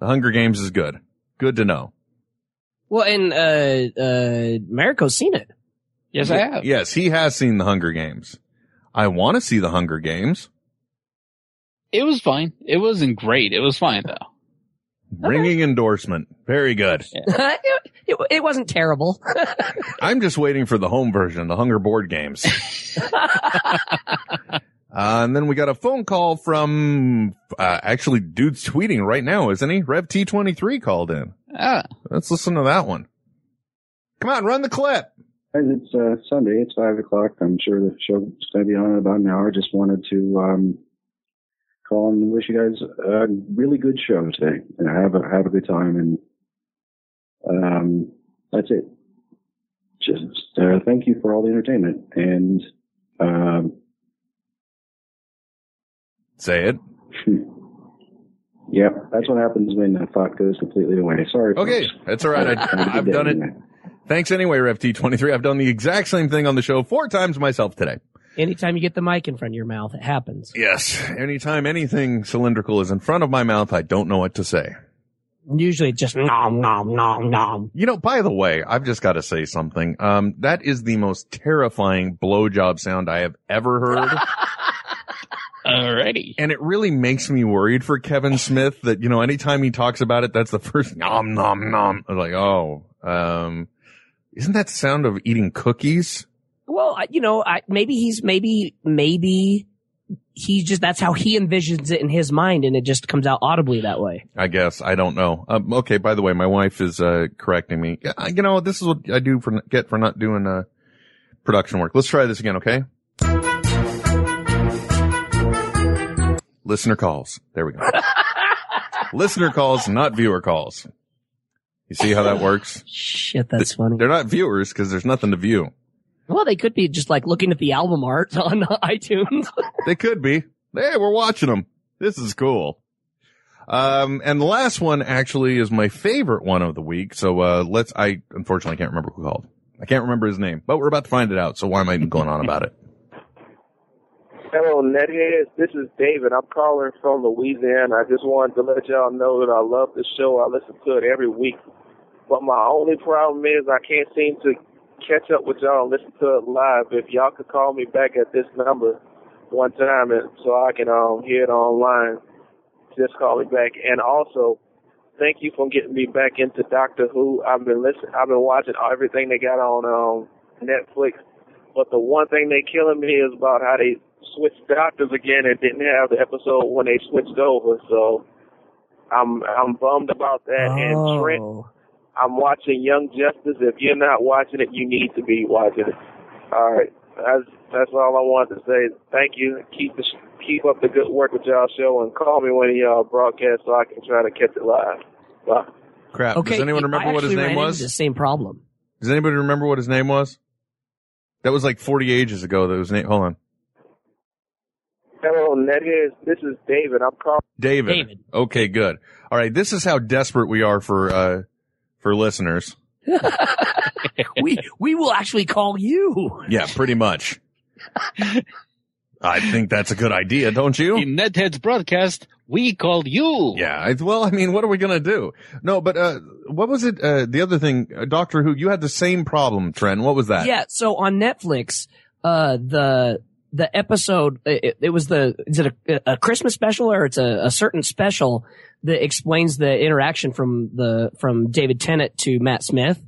The Hunger Games is good. Good to know. Well, and uh, uh, Mariko's seen it. Yes, I have. Yes, he has seen the Hunger Games. I want to see the Hunger Games. It was fine. It wasn't great. It was fine though. Ringing endorsement. Very good. it, it, it wasn't terrible. I'm just waiting for the home version, the Hunger Board Games. uh, and then we got a phone call from, uh, actually dude's tweeting right now, isn't he? Rev T23 called in. Ah. Let's listen to that one. Come on, run the clip. It's uh, Sunday. It's five o'clock. I'm sure the show's going to be on in about an hour. Just wanted to um, call and wish you guys a really good show today. And have a have a good time. And um, that's it. Just uh, thank you for all the entertainment. And um, say it. yeah, that's what happens when a thought goes completely away. Sorry. Okay, folks. that's all right. Have I, I've done it. Thanks anyway, Rev T23. I've done the exact same thing on the show four times myself today. Anytime you get the mic in front of your mouth, it happens. Yes. Anytime anything cylindrical is in front of my mouth, I don't know what to say. Usually it's just nom nom nom nom. You know, by the way, I've just got to say something. Um, that is the most terrifying blowjob sound I have ever heard. Alrighty. And it really makes me worried for Kevin Smith that, you know, anytime he talks about it, that's the first nom nom nom. I'm like, oh, um, isn't that the sound of eating cookies? Well, you know, I, maybe he's maybe maybe he just that's how he envisions it in his mind, and it just comes out audibly that way. I guess. I don't know. Um, okay. By the way, my wife is, uh, correcting me. You know, this is what I do for, get for not doing, uh, production work. Let's try this again. Okay. Listener calls. There we go. Listener calls, not viewer calls. You see how that works? Shit, that's funny. They're not viewers because there's nothing to view. Well, they could be just like looking at the album art on iTunes. They could be. Hey, we're watching them. This is cool. Um, and the last one actually is my favorite one of the week. So, uh, let's, I unfortunately can't remember who called. I can't remember his name, but we're about to find it out. So why am I even going on about it? Hello, Netheads. This is David. I'm calling from Louisiana. I just wanted to let y'all know that I love the show. I listen to it every week. But my only problem is I can't seem to catch up with y'all and listen to it live. If y'all could call me back at this number one time and so I can um hear it online, just call me back. And also, thank you for getting me back into Doctor Who. I've been listening. I've been watching everything they got on um Netflix. But the one thing they killing me is about how they switched doctors again and didn't have the episode when they switched over. So I'm I'm bummed about that. And Trent, I'm watching Young Justice. If you're not watching it, you need to be watching it. All right, that's that's all I wanted to say. Thank you. Keep the keep up the good work with y'all show and call me when y'all broadcast so I can try to catch it live. Bye. Crap. Okay, Does anyone I remember what his name ran was? into The same problem. Does anybody remember what his name was? That was like 40 ages ago. That was name. Hold on. Hello, Netheads. This is David. I'm calling. David. David. Okay, good. All right. This is how desperate we are for, uh, for listeners. we we will actually call you. Yeah, pretty much. I think that's a good idea, don't you? In Netheads broadcast, we called you. Yeah. I, well, I mean, what are we going to do? No, but, uh, what was it? Uh, the other thing, uh, Doctor Who, you had the same problem, Trent. What was that? Yeah. So on Netflix, uh, the the episode it, it was the is it a, a Christmas special or it's a, a certain special that explains the interaction from the from David Tennant to Matt Smith.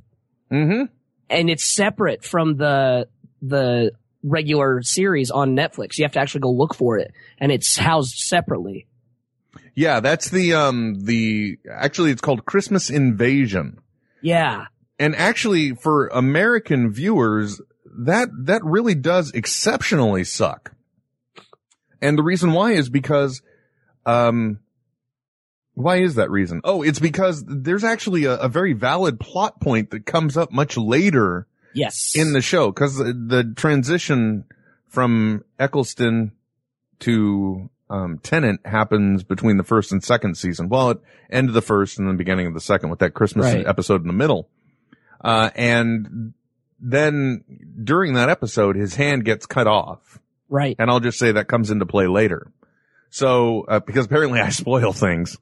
Mm-hmm. And it's separate from the the regular series on Netflix. You have to actually go look for it, and it's housed separately. Yeah, that's the, um, the, actually it's called Christmas Invasion. Yeah. And actually for American viewers, that, that really does exceptionally suck. And the reason why is because, um, why is that reason? Oh, it's because there's actually a, a very valid plot point that comes up much later Yes. in the show because the, the transition from Eccleston to um, Tennant happens between the first and second season. Well, at end of the first and the beginning of the second with that Christmas Right. episode in the middle. Uh, and then during that episode, his hand gets cut off. Right. And I'll just say that comes into play later. So, uh, because apparently I spoil things.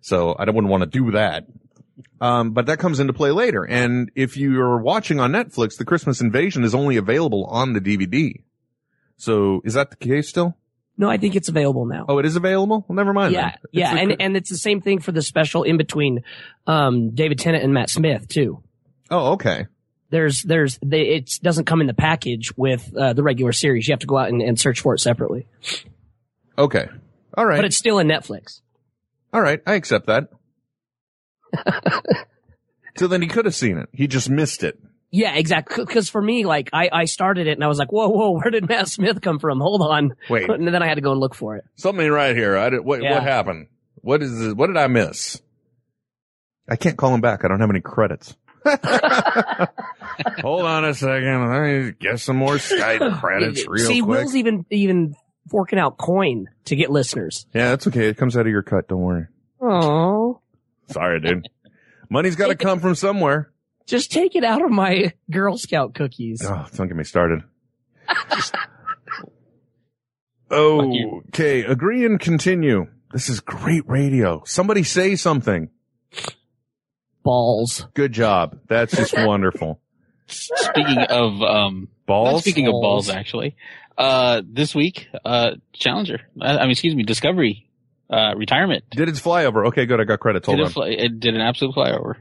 So I don't wouldn't want to do that. Um, but that comes into play later. And if you're watching on Netflix, the Christmas Invasion is only available on the DVD. So is that the case still? No, I think it's available now. Oh, it is available? Well, never mind. Yeah. Yeah, the- and and it's the same thing for the special in between um David Tennant and Matt Smith too. Oh, okay. There's there's they, it doesn't come in the package with uh, the regular series. You have to go out and, and search for it separately. Okay. All right. But it's still in Netflix. All right. I accept that. so then he could have seen it. He just missed it. Yeah, exactly. Because for me, like I I started it and I was like, whoa, whoa, where did Matt Smith come from? Hold on. Wait. And then I had to go and look for it. Something right here. I did, what, Yeah. what happened? What is this? What did I miss? I can't call him back. I don't have any credits. Hold on a second. Let me get some more Skype credits real See, quick. See, Will's even even forking out coin to get listeners. Yeah, that's okay. It comes out of your cut. Don't worry. Oh, Sorry, dude. Money's got to come from somewhere. just take it out of my Girl Scout cookies. Oh, don't get me started. okay, agree and continue. This is great radio. Somebody say something. Balls. Good job. That's just wonderful. Speaking of um balls, Speaking of balls, actually, uh, this week, uh, Challenger. I, I mean, excuse me, Discovery, uh, retirement. Did its flyover? Okay, good. I got credits. Hold Did on. it, fly, it did an absolute flyover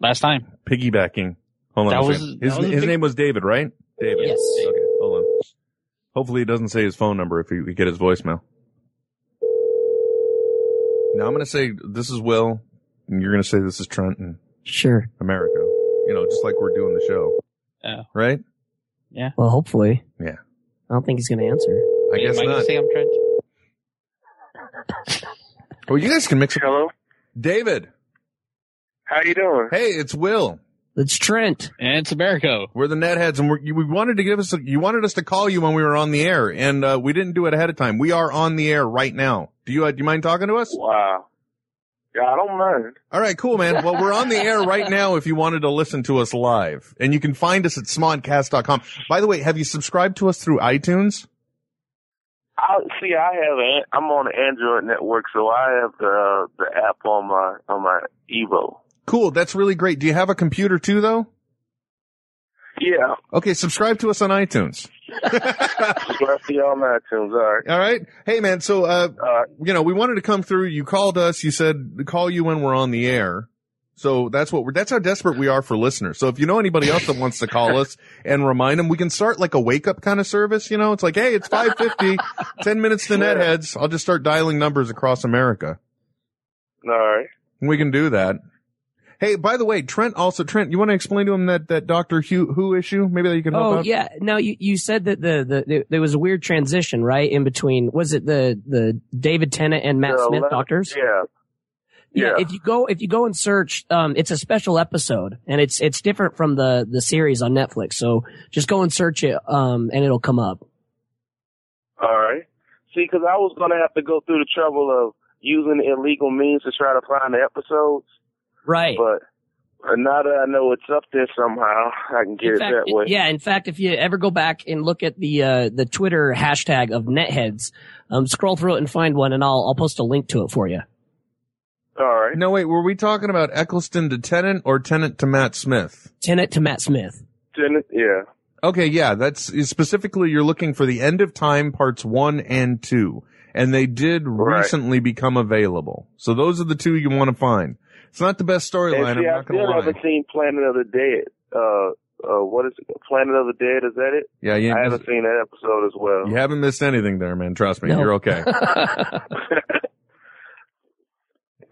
last time. Piggybacking. Hold on. That a was- second. that his was his big- name was David, right? David. Yes. Okay, hold on. Hopefully, it doesn't say his phone number if we we get his voicemail. Now I'm going to say this is Will, and you're going to say this is Trent and Sure. America. You know, just like we're doing the show, Yeah. right? Yeah. Well, hopefully. Yeah. I don't think he's going to answer. I guess Am not. say I'm Trent? Well, you guys can mix it. Hello. David. How you doing? Hey, it's Will. It's Trent. And it's Americo. We're the netheads, and we're, we wanted to give us. A, you wanted us to call you when we were on the air, and uh, we didn't do it ahead of time. We are on the air right now. Do you uh, do you mind talking to us? Wow. Yeah, I don't mind. All right, cool, man. Well, we're on the air right now if you wanted to listen to us live. And you can find us at smodcast.com. By the way, have you subscribed to us through iTunes? I see. I have. An, I'm on the Android network, so I have the the app on my on my Evo. Cool. That's really great. Do you have a computer too, though? Yeah. Okay, subscribe to us on iTunes. To you on iTunes. All right. All right. Hey, man. So, uh, you know, we wanted to come through. You called us. You said call you when we're on the air. So that's what we're, that's how desperate we are for listeners. So if you know anybody else that wants to call us and remind them, we can start like a wake up kind of service. You know, it's like, hey, it's 550, 10 minutes to netheads. I'll just start dialing numbers across America. All right. We can do that. Hey, by the way, Trent also, Trent, you want to explain to him that, that Dr. Who, Who issue? Maybe that you can help Oh out? yeah, no, you, you said that the, the, the there was a weird transition, right, in between. Was it the the David Tennant and Matt The Smith ele- doctors? Yeah. Yeah, Yeah. if you go if you go and search, um, it's a special episode, and it's it's different from the the series on Netflix. So just go and search it, um, and it'll come up. All right. See, because I was going to have to go through the trouble of using illegal means to try to find the episodes. Right. But now that I know it's up there somehow, I can get In it fact, that way. yeah. In fact, if you ever go back and look at the uh, the Twitter hashtag of netheads, um, scroll through it and find one, and I'll I'll post a link to it for you. All right. No, wait, were we talking about Eccleston to Tennant or Tennant to Matt Smith? Tennant to Matt Smith. Tennant, yeah. Okay, yeah, that's specifically you're looking for the end of time parts one and two. And they did recently become available. So those are the two you want to find. It's not the best storyline, And I'm see, I not gonna still lie. haven't seen Planet of the Dead. Uh, uh, what is it? Planet of the Dead? Is that it? Yeah, you I haven't seen that episode as well. You haven't missed anything there, man. Trust me. No. You're okay.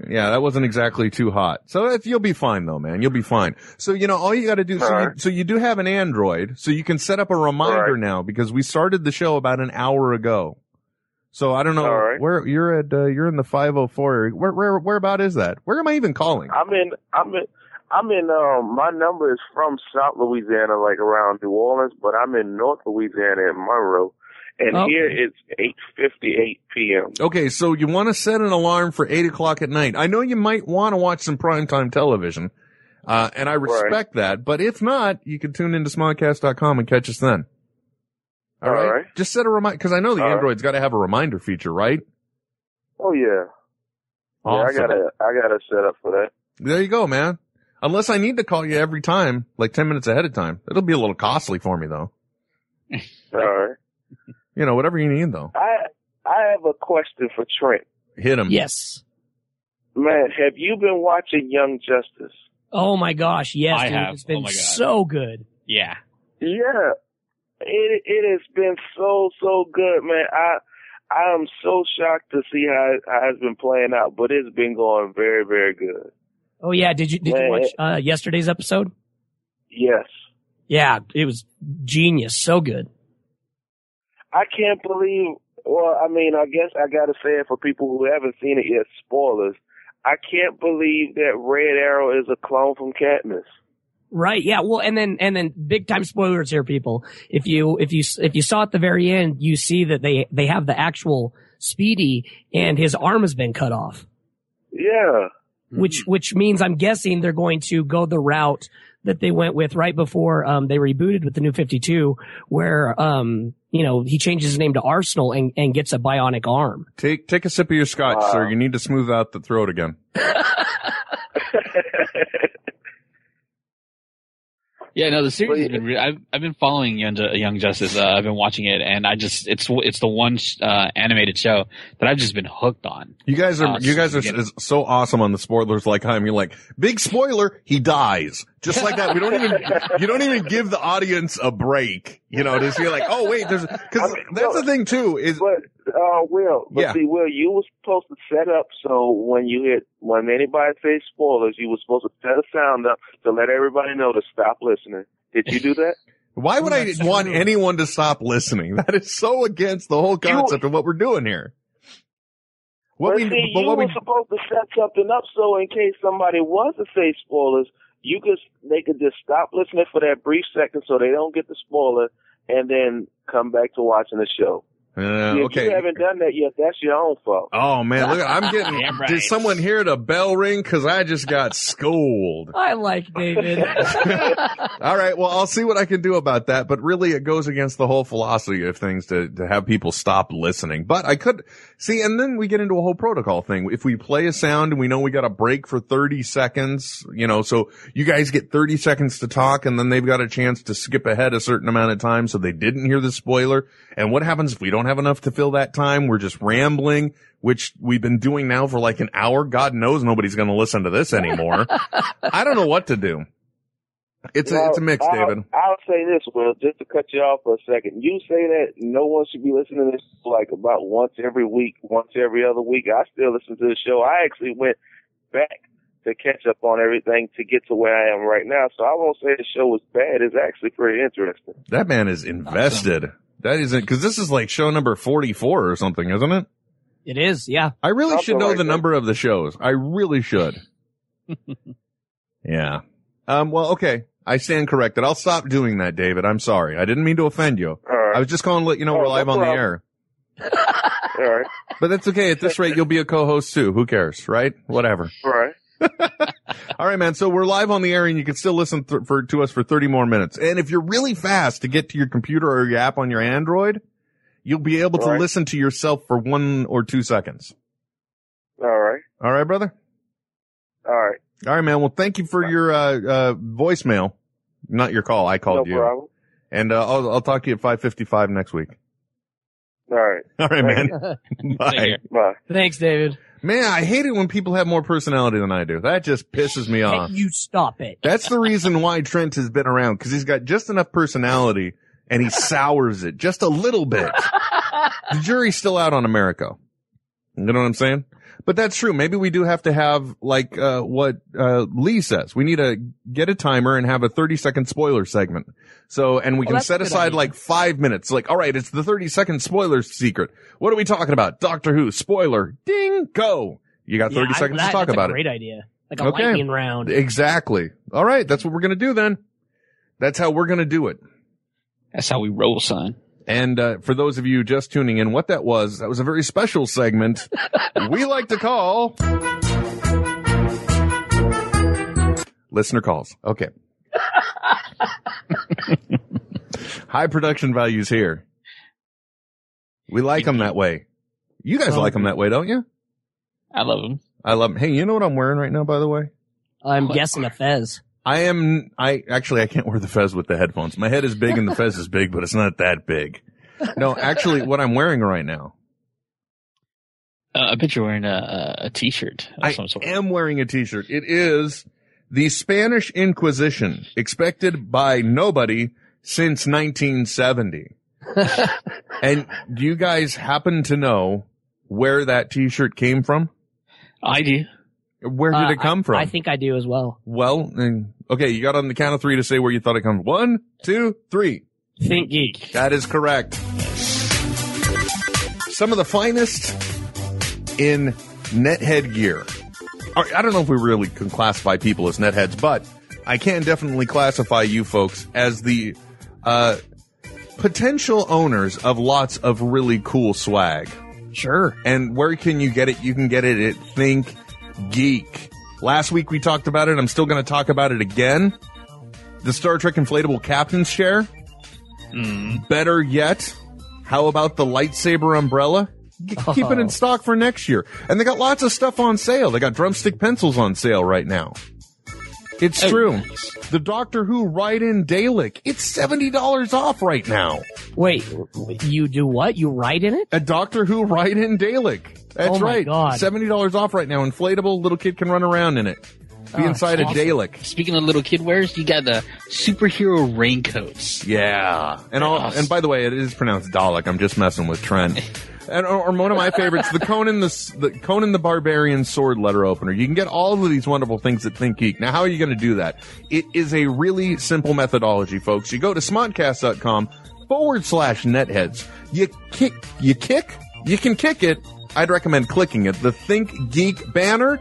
yeah, that wasn't exactly too hot. So if you'll be fine though, man. You'll be fine. So, you know, all you gotta do, so you, so you do have an Android, so you can set up a reminder now because we started the show about an hour ago. So I don't know Alright. where you're at, uh, you're in the 504 area. Where, where, where about is that? Where am I even calling? I'm in. I'm in. I'm in. Um, my number is from South Louisiana, like around New Orleans, but I'm in North Louisiana in Monroe, and Okay. here it's 8:58 p.m. Okay, so you want to set an alarm for eight o'clock at night. I know you might want to watch some primetime television, uh, and I respect that. But if not, you can tune into smodcast.com and catch us then. All right. Alright. Just set a reminder because I know the Alright. Android's got to have a reminder feature, right? Oh yeah. Awesome. Yeah, I gotta. I gotta set up for that. There you go, man. Unless I need to call you every time, like ten minutes ahead of time, it'll be a little costly for me though. All right. You know, whatever you need though. I I have a question for Trent. Hit him. Yes. Man, have you been watching Young Justice? Oh my gosh, yes, I dude, have. it's been Oh my God. so good. Yeah. Yeah. It it has been so so good, man. I I am so shocked to see how, it- how it's been playing out, but it's been going very very good. Oh yeah, did you did you watch uh, yesterday's episode? Yes. Yeah, it was genius, so good. I can't believe. Well, I mean, I guess I got to say it for people who haven't seen it yet. Spoilers. I can't believe that Red Arrow is a clone from Cadmus. Right. Yeah. Well, and then and then big time spoilers here, people. If you if you if you saw at the very end, you see that they they have the actual Speedy and his arm has been cut off, Yeah. which which means I'm guessing they're going to go the route that they went with right before um they rebooted with the new 52, where um you know he changes his name to Arsenal and and gets a bionic arm. Take take a sip of your scotch, sir. You need to smooth out the throat again. Yeah, no, the series has been. Re- I've I've been following Young, Young Justice. Uh, I've been watching it, and I just it's it's the one uh, animated show that I've just been hooked on. You guys are Uh, you guys are so awesome on the spoilers. Like I'm, you're like big spoiler. He dies just like that. We don't even you don't even give the audience a break. You know, to see like, oh wait, there's because that's the thing too is But uh, Will, but Yeah. see, Will, you were supposed to set up so when you hit when anybody says spoilers, you were supposed to set a sound up to let everybody know to stop listening. Did you do that? why would I want anyone to stop listening? That is so against the whole concept of what we're doing here. What but we see, but you what were we supposed to set something up so in case somebody was to say spoilers, you could they could just stop listening for that brief second so they don't get the spoiler and then come back to watching the show. Uh, if okay. you haven't done that yet, that's your own fault. Oh man, look! I'm getting. Yeah, right. Did someone hear the bell ring? Because I just got schooled. I like David. All right, well, I'll see what I can do about that. But really, it goes against the whole philosophy of things to to have people stop listening. But I could see, and then we get into a whole protocol thing. If we play a sound and we know we got a break for 30 seconds, you know, so you guys get 30 seconds to talk, and then they've got a chance to skip ahead a certain amount of time, so they didn't hear the spoiler. And what happens if we don't have enough to fill that time? We're just rambling, which we've been doing now for like an hour. God knows nobody's going to listen to this anymore. I don't know what to do. It's a, it's a mix, I'll, David. I'll say this, Will, just to cut you off for a second. You say that no one should be listening to this like about once every week, once every other week. I still listen to the show. I actually went back to catch up on everything to get to where I am right now. So I won't say the show was bad. It's actually pretty interesting. That man is invested. That isn't because this is like show number forty-four or something, isn't it? It is, yeah. I really Something should know like the that. number of the shows. I really should. yeah. Um. Well, okay. I stand corrected. I'll stop doing that, David. I'm sorry. I didn't mean to offend you. I was just calling to let you know Oh, we're no live on the air. All right. But that's okay. At this rate, you'll be a co-host too. Who cares, right? Whatever. Right. All right, man. So we're live on the air, and you can still listen th- for to us for 30 more minutes. And if you're really fast to get to your computer or your app on your Android, you'll be able to Right. listen to yourself for one or two seconds. All right. All right, brother. All right. All right, man. Well, thank you for your uh, uh, voicemail. Not your call. I called No you. problem. And uh, I'll I'll talk to you at 5:55 next week. All right. All right, man. Bye. Bye. Thanks, David. Man, I hate it when people have more personality than I do. That just pisses me off. You stop it. That's the reason why Trent has been around because he's got just enough personality and he sours it just a little bit. the jury's still out on America. You know what I'm saying? But that's true. Maybe we do have to have like uh, what uh, Lee says. We need to get a timer and have a 30 second spoiler segment. So, and we Well, can set aside idea. like five minutes. Like, all right, it's the 30 second spoiler secret. What are we talking about? Doctor Who spoiler. Ding, go. You got 30 Yeah, I- seconds that- to talk that's about a it. Great idea. Like a lightning round. Exactly. All right. That's what we're going to do then. That's how we're going to do it. That's how we roll, son. And uh, for those of you just tuning in, what that was, that was a very special segment we like to call listener calls. Okay. High production values here. We like them that way. You guys like them that way, don't you? I love them. I love them. Hey, you know what I'm wearing right now, by the way? I'm guessing a fez. I am, I, actually, I can't wear the fez with the headphones. My head is big and the fez is big, but it's not that big. No, actually, what I'm wearing right now, Uh, I bet you're wearing a, a, t-shirt. of I some sort. am wearing a t-shirt. It is the Spanish Inquisition, expected by nobody since 1970. and do you guys happen to know where that t-shirt came from? I do. Where did Uh, it come I- from? I think I do as well. well, okay, you got on the count of three to say where you thought it comes. One, two, three. Think geek. That is correct. Some of the finest in net headgear. Or, I don't know if we really can classify people as net heads, but I can definitely classify you folks as the uh, potential owners of lots of really cool swag. Sure. And where can you get it? You can get it at Think Geek. Last week we talked about it. I'm still going to talk about it again. The Star Trek inflatable captain's chair. Mm-hmm. Better yet, how about the lightsaber umbrella? G- Keep it in oh. stock for next year. And they got lots of stuff on sale. They got drumstick pencils on sale right now. It's Oh, true. The Doctor Who write-in Dalek. It's $70 off right now. Wait, you do what? You write in it? A Doctor Who write-in Dalek. That's Oh right. God. $70 off right now. Inflatable. Little kid can run around in it. Be Oh, inside a awesome. Dalek. Speaking of little kid wears, you got the superhero raincoats. Yeah. And all, Yes. and by the way, it is pronounced Dalek. I'm just messing with Trent. And or, or one of my favorites, the Conan the, the Conan the Barbarian sword letter opener. You can get all of these wonderful things at Think Geek. Now, how are you going to do that? It is a really simple methodology, folks. You go to smodcast.com forward slash netheads. You kick, you kick, you can kick it. I'd recommend clicking it. The Think Geek banner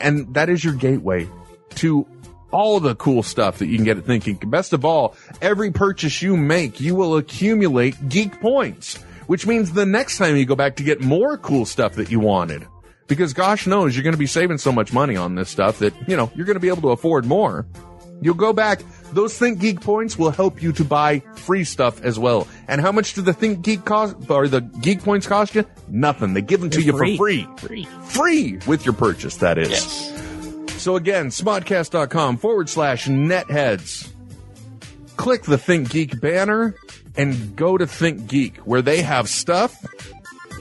and that is your gateway to all the cool stuff that you can get at Think Geek. Best of all, every purchase you make, you will accumulate geek points, which means the next time you go back to get more cool stuff that you wanted. Because gosh knows you're going to be saving so much money on this stuff that, you know, you're going to be able to afford more. You'll go back. Those Think Geek points will help you to buy free stuff as well. And how much do the Think Geek cost, or the Geek points cost you? Nothing. They give them to They're you free. for free. Free. Free with your purchase, that is. So again, smodcast.com forward slash netheads. Click the Think Geek banner and go to Think Geek where they have stuff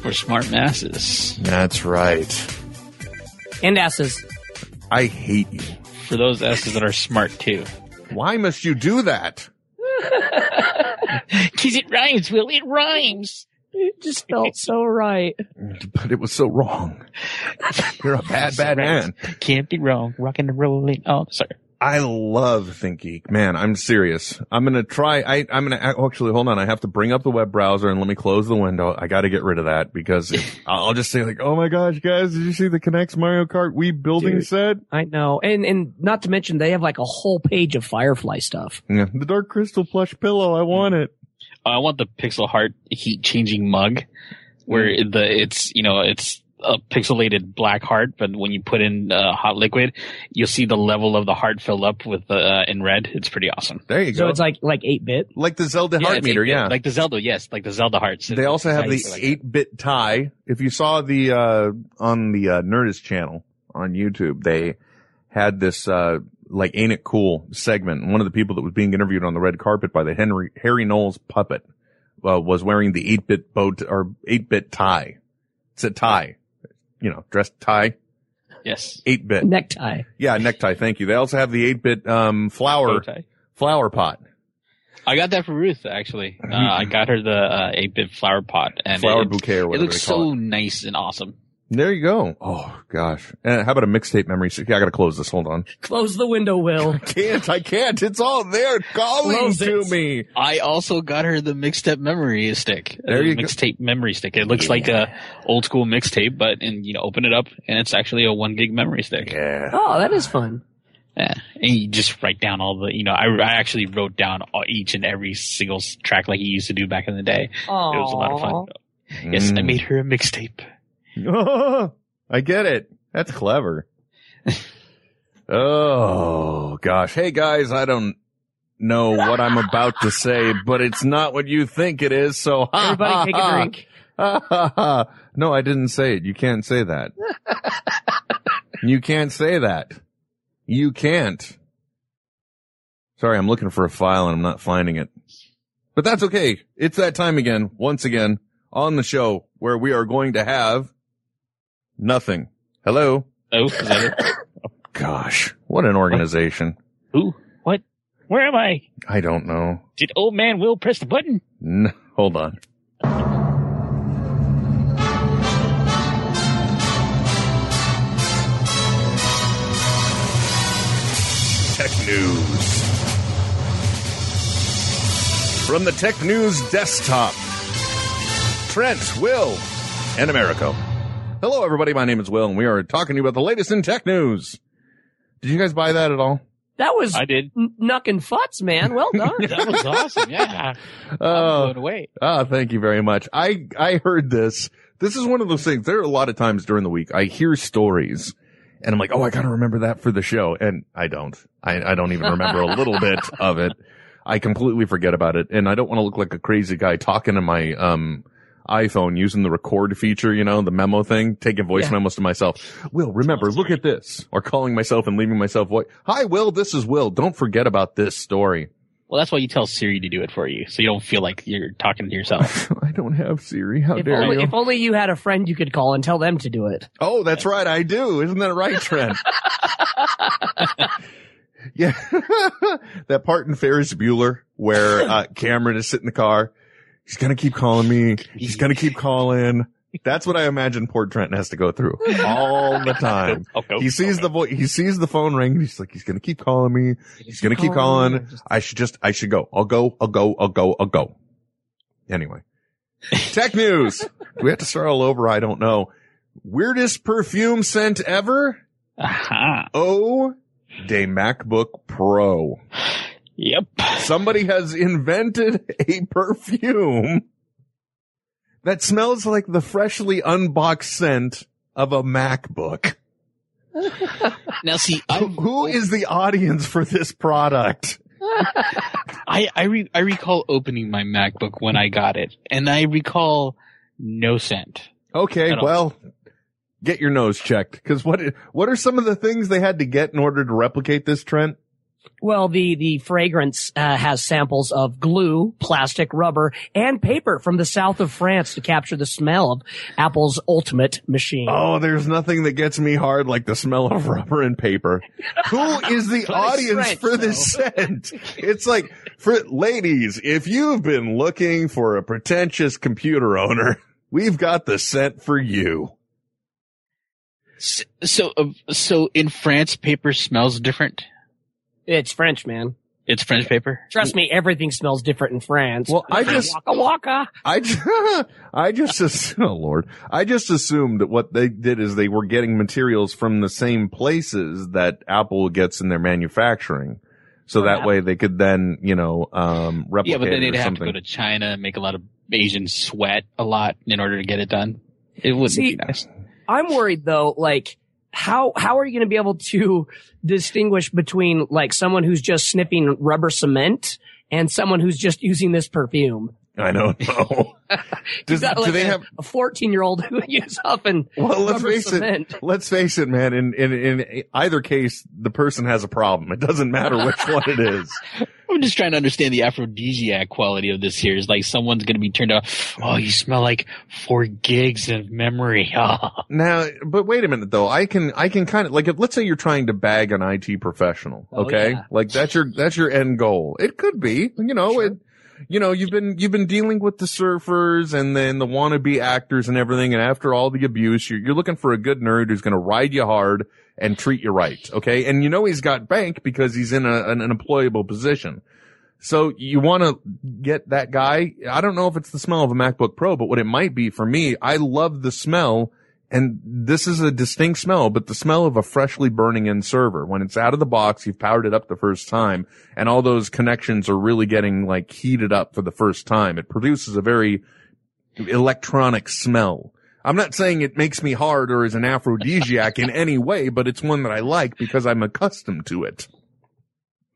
for smart masses. That's right. And asses. I hate you. For those asses that are smart too. Why must you do that? Cause it rhymes, Will. It rhymes. It just felt so right. But it was so wrong. You're a bad, bad man. Can't be wrong. Rocking and rolling. Oh, sorry. I love ThinkGeek. Man, I'm serious. I'm gonna try, I, I'm gonna, actually, hold on. I have to bring up the web browser and let me close the window. I gotta get rid of that because if, I'll I'll just say like, oh my gosh, guys, did you see the K'NEX Mario Kart Wii building Dude. set? I know. And and not to mention they have like a whole page of Firefly stuff. Yeah. The Dark Crystal plush pillow. I want it. Oh, I want the pixel heart heat changing mug where Mm. the, it's, you know, it's a pixelated black heart, but when you put in uh, hot liquid, you'll see the level of the heart fill up with, uh, in red. It's pretty awesome. There you go. So it's like like eight bit. like the Zelda heart meter. Yeah. Like the Zelda, yes. Like the Zelda hearts. They also have the Nice. Like that. 8-bit tie. If you saw the, uh, on the, uh, Nerdist channel on YouTube, they had this, uh, like, ain't it cool segment. And one of the people that was being interviewed on the red carpet by the Henry, Harry Knowles puppet, uh, was wearing the 8-bit boat, or 8-bit tie. It's a tie. You know, dress tie. Yes. 8-bit. Necktie. Yeah, necktie. Thank you. They also have the 8-bit, um, flower, Bow flower pot. I got that for Ruth, actually. Uh, I got her the, uh, 8-bit flower pot and Flower it, bouquet or it looks they call so nice and awesome. There you go. Oh gosh. And how about a mixtape memory? stick? Yeah, I gotta close this. Hold on. Close the window, Will. Can't. I can't. It's all there calling Close to it. me. I also got her the mixtape memory stick. There Uh, you go. mixtape memory stick. It looks like a old school mixtape, but and you know, open it up and it's actually a one gig memory stick. Yeah. Oh, that is fun. Yeah. And you just write down all the, you know, I, I actually wrote down all, each and every single track like you used to do back in the day. It was a lot of fun. Yes, I made her a mixtape. I get it. That's clever. oh gosh. Hey guys, I don't know what I'm about to say, but it's not what you think it is. So ha, Everybody ha, take a drink. Ha, ha, ha. no, I didn't say it. You can't say that. you can't say that. You can't. Sorry, I'm looking for a file and I'm not finding it. But that's okay. It's that time again, once again, on the show where we are going to have nothing. Hello? Oh, is that it? Oh, gosh, what an organization. Who? what? Where am I? I don't know. Did old man Will press the button? N- hold on. Tech News. From the Tech News desktop, Trent, Will, and Americo. Hello, everybody. My name is Will, and we are talking to you about the latest in tech news. Did you guys buy that at all? That was I did. n- Nuck and Futz, man. Well done. That was awesome. Yeah. Oh, blown away. Ah, thank you very much. I, I heard this. This is one of those things. There are a lot of times during the week I hear stories and I'm like, oh, I gotta remember that for the show. And I don't. I, I don't even remember a little bit of it. I completely forget about it. And I don't want to look like a crazy guy talking to my, um, iPhone using the record feature, you know, the memo thing, taking voice Yeah. memos to myself. Will, remember, look at this. Or calling myself and leaving myself voice. Hi, Will, this is Will. Don't forget about this story. Well, that's why you tell Siri to do it for you, so you don't feel like you're talking to yourself. I don't have Siri. How If dare only, you? if only you had a friend you could call and tell them to do it. Oh, that's right. I do. Isn't that right, Trent? yeah. that part in Ferris Bueller where uh, Cameron is sitting in the car. He's going to keep calling me. He's going to keep calling. That's what I imagine poor Trenton has to go through all the time. Okay. He sees the voice, he sees the phone ring. He's like, he's going to keep calling me. He's going to keep calling. I should just, I should go. I'll go, I'll go, I'll go, I'll go. Anyway, tech news. Do we have to start all over? I don't know. Weirdest perfume scent ever? Aha. Oh, day MacBook Pro. Yep. Somebody has invented a perfume that smells like the freshly unboxed scent of a MacBook. now, see, who, who is the audience for this product? I I, re- I recall opening my MacBook when I got it, and I recall no scent. Okay, well, get your nose checked because what what are some of the things they had to get in order to replicate this, Trent? Well, the, the fragrance uh, has samples of glue, plastic, rubber, and paper from the south of France to capture the smell of Apple's ultimate machine. Oh, there's nothing that gets me hard like the smell of rubber and paper. Who is the audience French, for this scent? It's like, for ladies, if you've been looking for a pretentious computer owner, we've got the scent for you. S- So, uh, so in France, paper smells different. It's French, man. It's French paper. Trust me, everything smells different in France. Well, I just- waka waka. I just, I just, ass- oh Lord, I just assumed that what they did is they were getting materials from the same places that Apple gets in their manufacturing. So that way they could then, you know, um, replicate Yeah, but then they'd or have to go to China and make a lot of Asians sweat a lot in order to get it done. It wouldn't See, be nice. I'm worried though, like, how, how are you going to be able to distinguish between like someone who's just sniffing rubber cement and someone who's just using this perfume? I don't know. Does, do like, they a, have? a 14 year old who uses huffing Well, let's rubber face cement? it. Let's face it, man. In, in in either case, the person has a problem. It doesn't matter which one it is. I'm just trying to understand the aphrodisiac quality of this here. Is like someone's going to be turned off. Oh, you smell like four gigs of memory. Now, but wait a minute though. I can, I can kind of like, if, let's say you're trying to bag an IT professional. Oh, Okay. yeah. Like that's your, that's your end goal. It could be, you know, it, you know, you've been, you've been dealing with the surfers and then the wannabe actors and everything. And after all the abuse, you're, you're looking for a good nerd who's going to ride you hard and treat you right. Okay. And you know, he's got bank because he's in a, an, an employable position. So you want to get that guy. I don't know if it's the smell of a MacBook Pro, but what it might be for me, I love the smell and this is a distinct smell, but the smell of a freshly burning in server. When it's out of the box, you've powered it up the first time and all those connections are really getting like heated up for the first time. It produces a very electronic smell. I'm not saying it makes me hard or is an aphrodisiac in any way, but it's one that I like because I'm accustomed to it.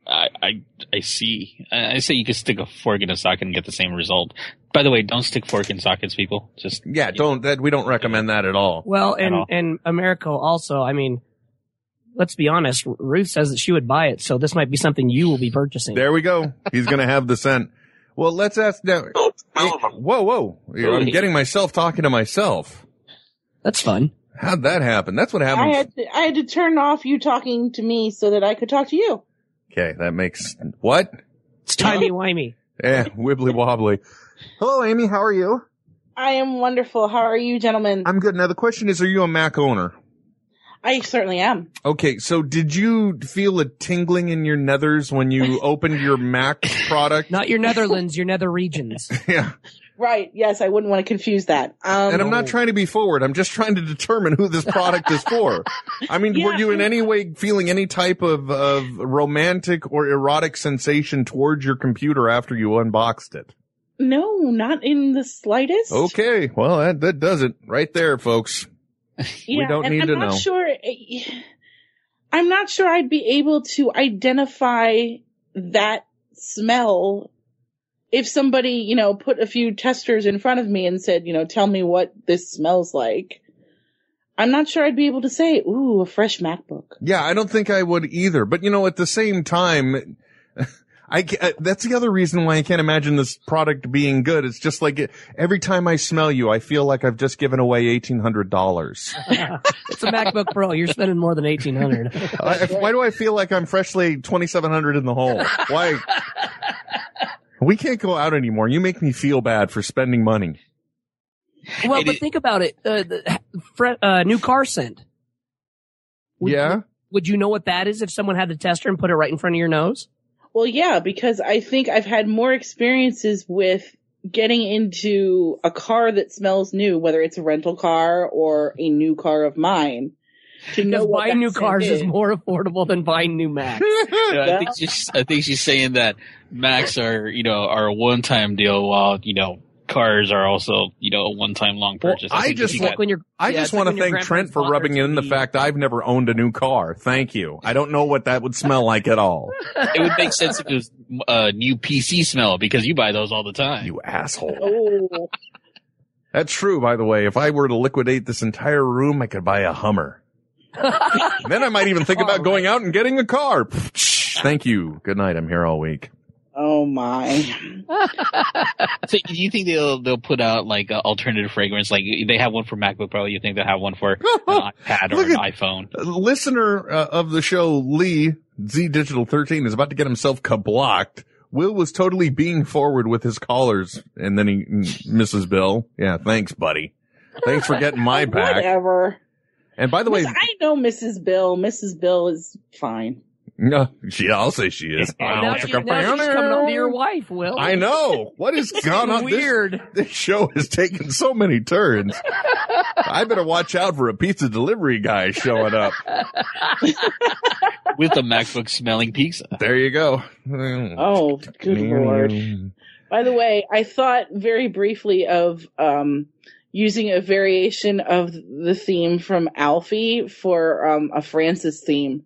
I, I I see. I say you could stick a fork in a socket and get the same result. By the way, don't stick fork in sockets, people. Just Yeah, don't that we don't recommend that at all. Well, and, all. and Americo also, I mean, let's be honest, Ruth says that she would buy it, so this might be something you will be purchasing. There we go. He's going to have the scent. Well, let's ask now. Whoa, whoa. I'm getting myself talking to myself. That's fun. How'd that happen? That's what happened. I had to, I had to turn off you talking to me so that I could talk to you. Okay, that makes what? It's timey-wimey. Eh, wibbly wobbly. Hello, Amy. How are you? I am wonderful. How are you, gentlemen? I'm good. Now the question is, are you a Mac owner? I certainly am. Okay, so did you feel a tingling in your nethers when you opened your Mac product? Not your Netherlands, your nether regions. yeah. Right. Yes, I wouldn't want to confuse that. Um, And I'm not trying to be forward. I'm just trying to determine who this product is for. I mean, were you in any way feeling any type of, of romantic or erotic sensation towards your computer after you unboxed it? No, not in the slightest. Okay. Well, that, that does it right there, folks. we don't need I'm to not know. Sure, I'm not sure I'd be able to identify that smell if somebody, you know, put a few testers in front of me and said, you know, tell me what this smells like. I'm not sure I'd be able to say, ooh, a fresh MacBook. Yeah, I don't think I would either. But you know, at the same time, I ca- uh, that's the other reason why I can't imagine this product being good. It's just like it, every time I smell you, I feel like I've just given away eighteen hundred dollars. it's a MacBook Pro. You're spending more than 1800 Why do I feel like I'm freshly twenty seven hundred in the hole? Why? We can't go out anymore. You make me feel bad for spending money. Well, but think about it. Uh, the uh, new car scent. Would, Yeah? Would you know what that is if someone had the tester and put it right in front of your nose? Well, yeah, because I think I've had more experiences with getting into a car that smells new, whether it's a rental car or a new car of mine. To know Because buying new cars is is. more affordable than buying new Macs. Yeah, I think she's I think she's saying that Macs are you know are a one time deal while you know cars are also, you know, a one-time long purchase. I think just if got- when I yeah, just it's like want to thank Trent for rubbing in the fact I've never owned a new car. Thank you. I don't know what that would smell like at all. it would make sense if it was a new PC smell because you buy those all the time. You asshole. Oh, That's true, by the way. If I were to liquidate this entire room, I could buy a Hummer. then I might even think about going out and getting a car. Thank you. Good night. I'm here all week. Oh my. So do you think they'll they'll put out like a alternative fragrance? Like they have one for MacBook Pro. You think they'll have one for an iPad or an at- iPhone? A listener uh, of the show, Lee Z Digital 13, is about to get himself blocked. Will was totally being forward with his callers, and then he, Mrs. Bill. Yeah, thanks, buddy. Thanks for getting my back. Whatever. And by the way, I know Mrs. Bill. Mrs. Bill is fine. No, she, I'll say she is. Now, she, now she's coming on to your wife, Will. I know. What is gone on? This- This, show has taken so many turns. I better watch out for a pizza delivery guy showing up. with a MacBook smelling pizza. There you go. Oh, good lord. By the way, I thought very briefly of um, using a variation of the theme from Alfie for um, a Francis theme.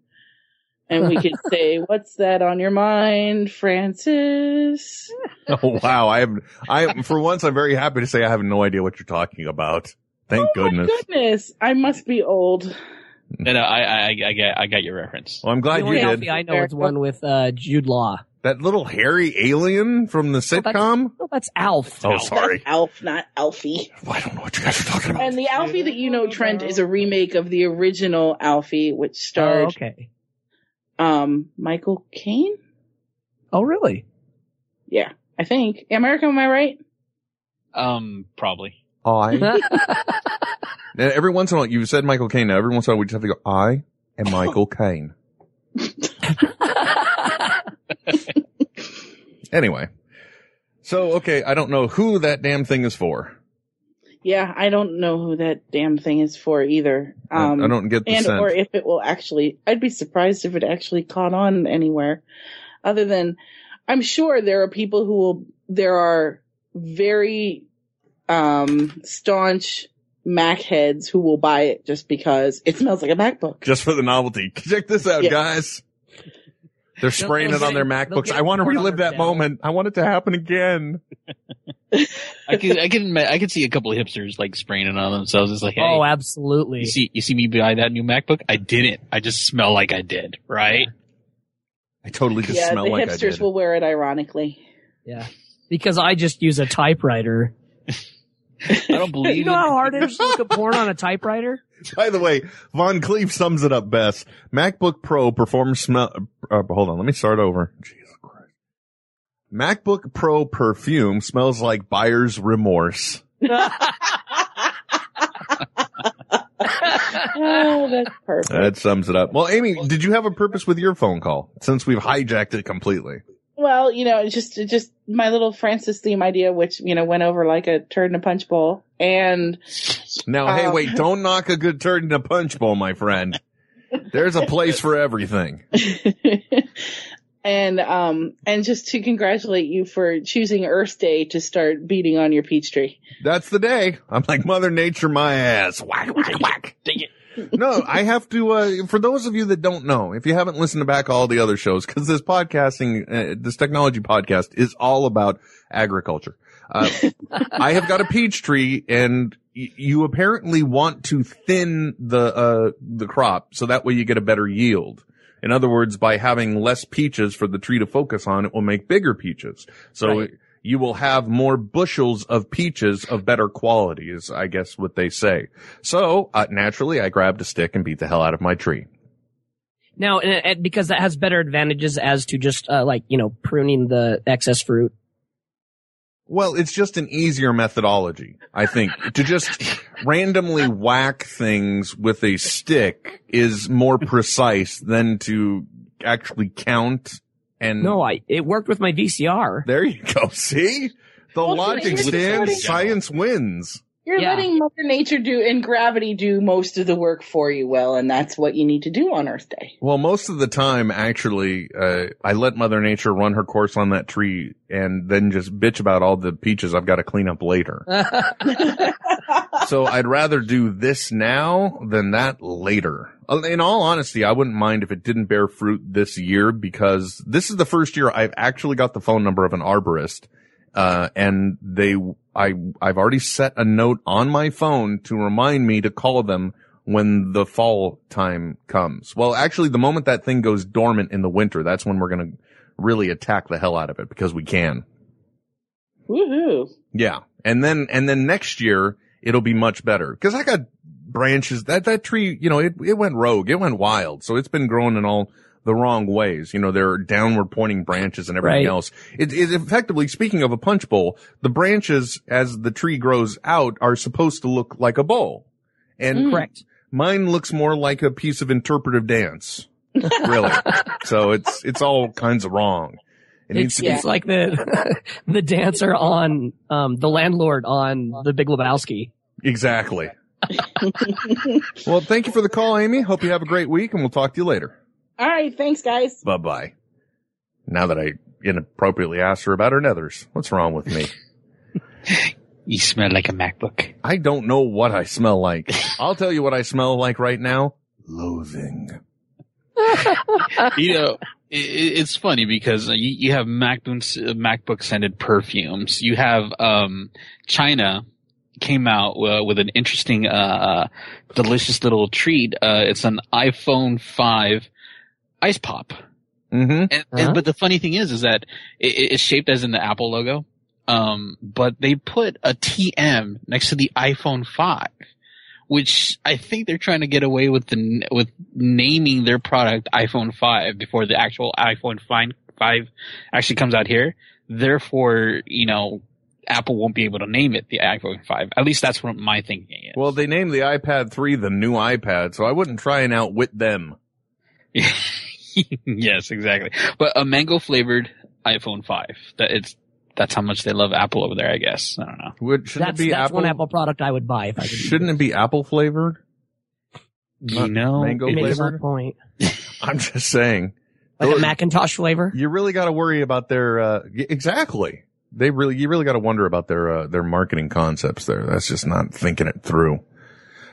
And we could say, What's that on your mind, Francis? Oh wow! I am. I for once, I'm very happy to say I have no idea what you're talking about. Thank goodness. Goodness, I must be old. No, no, I, I, I got, I got your reference. Well, I'm glad the you only did. Alfie I know it's one with uh, Jude Law. That little hairy alien from the sitcom. No, that's Alf. Oh, sorry. That's Alf, not Alfie. I don't know what you guys are talking about. And the Alfie that you know, Trent, is a remake of the original Alfie, which Oh, starred okay. Um, Michael Caine. Oh, really? Yeah, I think. Americo, am I right? Um, probably. I. Now, every once in a while, you've said Michael Caine. Now, every once in a while, we just have to go. I am Michael Caine. anyway, so okay, I don't know who that damn thing is for. Yeah, I don't know who that damn thing is for either. I- Um, I don't get the and sense. or if it will actually. I'd be surprised if it actually caught on anywhere, other than I'm sure there are people who will. There are very um staunch Mac heads who will buy it just because it smells like a MacBook. Just for the novelty. Check this out, Yeah. guys. They're spraying it on their MacBooks. I want to relive their that moment. I want it to happen again. I can, I can, I can see a couple of hipsters like spraying it on themselves. It's like, hey, Oh, absolutely. you see, you see me buy that new MacBook? I didn't. I just smell like I did, right? I totally just yeah, smell like I hipsters will wear it ironically. Yeah. Because I just use a typewriter. I don't believe You know how hard it is to look at porn on a typewriter? By the way, Von Cleef sums it up best. MacBook Pro performs smell. Uh, hold on, let me start over. Jesus Christ. MacBook Pro perfume smells like buyer's remorse. oh, that's perfect. That sums it up. Well, Amy, did you have a purpose with your phone call? Since we've hijacked it completely. Well, you know, just just my little Francis theme idea, which you know went over like a turd in a punch bowl, and Now, hey, Um, wait, don't knock a good turd in a punch bowl, my friend. There's a place for everything. and um and just to congratulate you for choosing Earth Day to start beating on your peach tree. That's the day. I'm like Mother Nature, my ass. Whack, whack, whack. Dang it. No, I have to, uh, for those of you that don't know, if you haven't listened to back all the other shows, cause this podcasting, uh, this technology podcast is all about agriculture. Uh, I have got a peach tree and y- you apparently want to thin the, uh, the crop so that way you get a better yield. In other words, by having less peaches for the tree to focus on, it will make bigger peaches. So Right. You will have more bushels of peaches of better quality is, I guess, what they say. So, uh, naturally, I grabbed a stick and beat the hell out of my tree. Now, and, and because that has better advantages as to just uh, like you know pruning the excess fruit. Well, it's just an easier methodology, I think. to just randomly whack things with a stick is more precise than to actually count and. No, I it worked with my VCR. There you go. See? The Well, logic stands, science wins. You're Yeah. letting Mother Nature do and gravity do most of the work for you, well, and that's what you need to do on Earth Day. Well, most of the time, actually, uh, I let Mother Nature run her course on that tree and then just bitch about all the peaches I've got to clean up later. so I'd rather do this now than that later. Uh, In all honesty, I wouldn't mind if it didn't bear fruit this year because this is the first year I've actually got the phone number of an arborist. Uh, and they, I, I've already set a note on my phone to remind me to call them when the fall time comes. Well, actually, the moment that thing goes dormant in the winter, that's when we're going to really attack the hell out of it because we can. Woohoo. Yeah. And then, and then next year it'll be much better. Cause I got branches that, that tree, you know, it, it went rogue. It went wild. So it's been growing in all the wrong ways. You know, there are downward pointing branches and everything Right. else. It is effectively speaking of a punch bowl. The branches as the tree grows out are supposed to look like a bowl. And Correct. mine looks more like a piece of interpretive dance. Really. so it's, it's all kinds of wrong. It needs It's, to be it's like the the dancer on um the landlord on the Big Lebowski. Exactly. well, thank you for the call, Amy. Hope you have a great week and we'll talk to you later. All right, thanks, guys. Bye bye. Now that I inappropriately asked her about her nethers, what's wrong with me? You smell like a MacBook. I don't know what I smell like. I'll tell you what I smell like right now. Loathing. you know, it, it's funny because you, you have MacBook MacBook scented perfumes. You have um, China came out uh, with an interesting, uh, delicious little treat. Uh, it's an iPhone five ice pop. Mm-hmm. And, Uh-huh. and but the funny thing is, is that it, it's shaped as in the Apple logo. Um, but they put a TM next to the iPhone 5, which I think they're trying to get away with the, with naming their product iPhone 5 before the actual iPhone 5, 5 actually comes out here. Therefore, you know, Apple won't be able to name it the iPhone 5. At least that's what my thinking is. Well, they named the iPad 3 the new iPad, so I wouldn't try and outwit them. yes, exactly. But a mango flavored iPhone 5. That it's, that's how much they love Apple over there, I guess. I don't know. Would, shouldn't That's it be that's apple? one Apple product I would buy if I could. Shouldn't it be apple flavored? You know, mango Maybe flavored? point. I'm just saying. Like a Macintosh flavor. You really got to worry about their uh, exactly. They really, you really got to wonder about their uh, their marketing concepts there. That's just not thinking it through.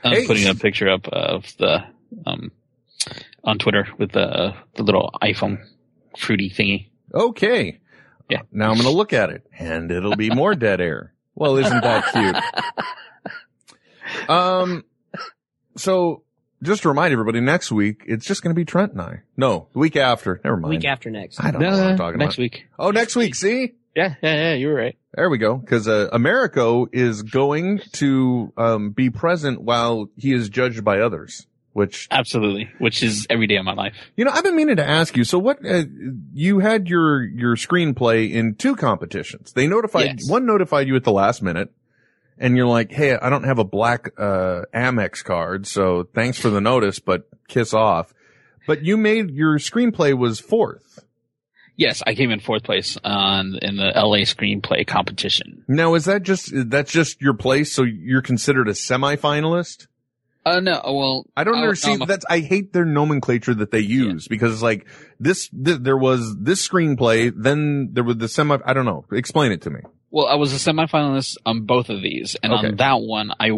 I'm Hey. putting a picture up of the, um, on Twitter with the, the little iPhone fruity thingy. Okay. Yeah. Now I'm going to look at it, and it'll be more dead air. Well, isn't that cute? Um. So, just to remind everybody, next week it's just going to be Trent and I. No, the week after. Never mind. Week after next. I don't know what I'm talking next about. week. Oh, next week. See. Yeah, yeah, yeah, you were right. There we go. Because uh, Americo is going to um, be present while he is judged by others. Which Absolutely. Which is every day of my life. you know, I've been meaning to ask you. So, what uh, you had your your screenplay in two competitions? They notified Yes. one notified you at the last minute, and you're like, "Hey, I don't have a black uh, Amex card, so thanks for the notice, but kiss off." But you made your screenplay was fourth. Yes, I came in fourth place on in the LA screenplay competition. Now, is that just that's just your place? So you're considered a semifinalist? Uh, no, well, I don't I- understand. I'm a- That's I hate their nomenclature that they use because it's like this, th- There was this screenplay, then there was the semi. I don't know. Explain it to me. Well, I was a semifinalist on both of these, and Okay. on that one, I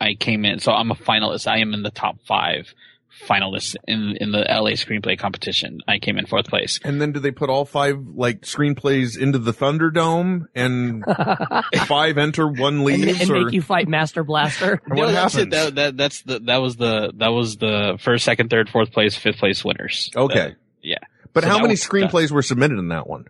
I came in. So I'm a finalist. I am in the top five finalists in in the LA screenplay competition. I came in fourth place. And then do they put all five like screenplays into the Thunderdome and five enter, one and, leaves, and or make you fight Master Blaster. No, what that's happens? it. That, that that's the that was the that was the first, second, third, fourth place, fifth place winners. Okay. Uh, yeah. but So how many was done. screenplays were submitted in that one?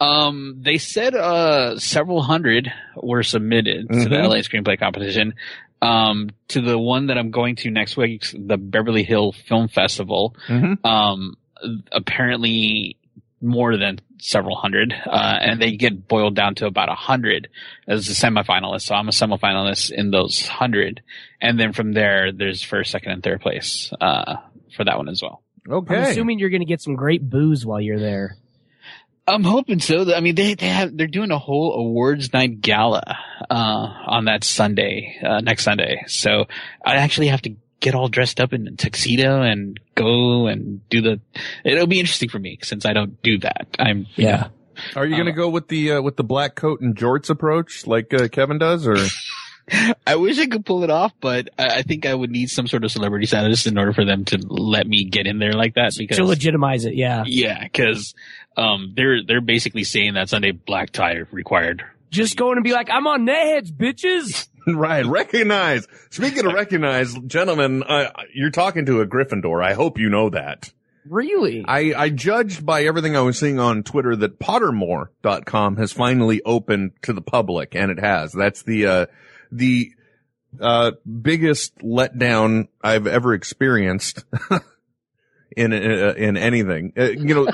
Um, they said uh several hundred were submitted to the Mhm. LA screenplay competition. Um, to the one that I'm going to next week, the Beverly Hill Film Festival. Mhm. Um, apparently more than several hundred, uh, and they get boiled down to about a hundred as a semifinalist. So I'm a semifinalist in those hundred, and then from there, there's first, second, and third place uh, for that one as well. Okay. I'm assuming you're going to get some great booze while you're there. I'm hoping so. I mean, they they have they're doing a whole awards night gala uh, on that Sunday, uh, next Sunday. So I actually have to get all dressed up in a tuxedo and go and do the. It'll be interesting for me since I don't do that. I'm yeah. Are you going to go with the uh, with the black coat and jorts approach like uh, Kevin does, or? I wish I could pull it off, but I, I think I would need some sort of celebrity status in order for them to let me get in there like that. Because To legitimize it, yeah. yeah, because um, they're they're basically saying that Sunday black tie required. Just going to be like, I'm on Ned's, bitches. right, recognize. Speaking of recognize, gentlemen, uh, you're talking to a Gryffindor. I hope you know that. Really? I, I judged by everything I was seeing on Twitter that Pottermore.com has finally opened to the public, and it has. That's the, uh, the, uh, biggest letdown I've ever experienced in, uh, in anything. Uh, you know,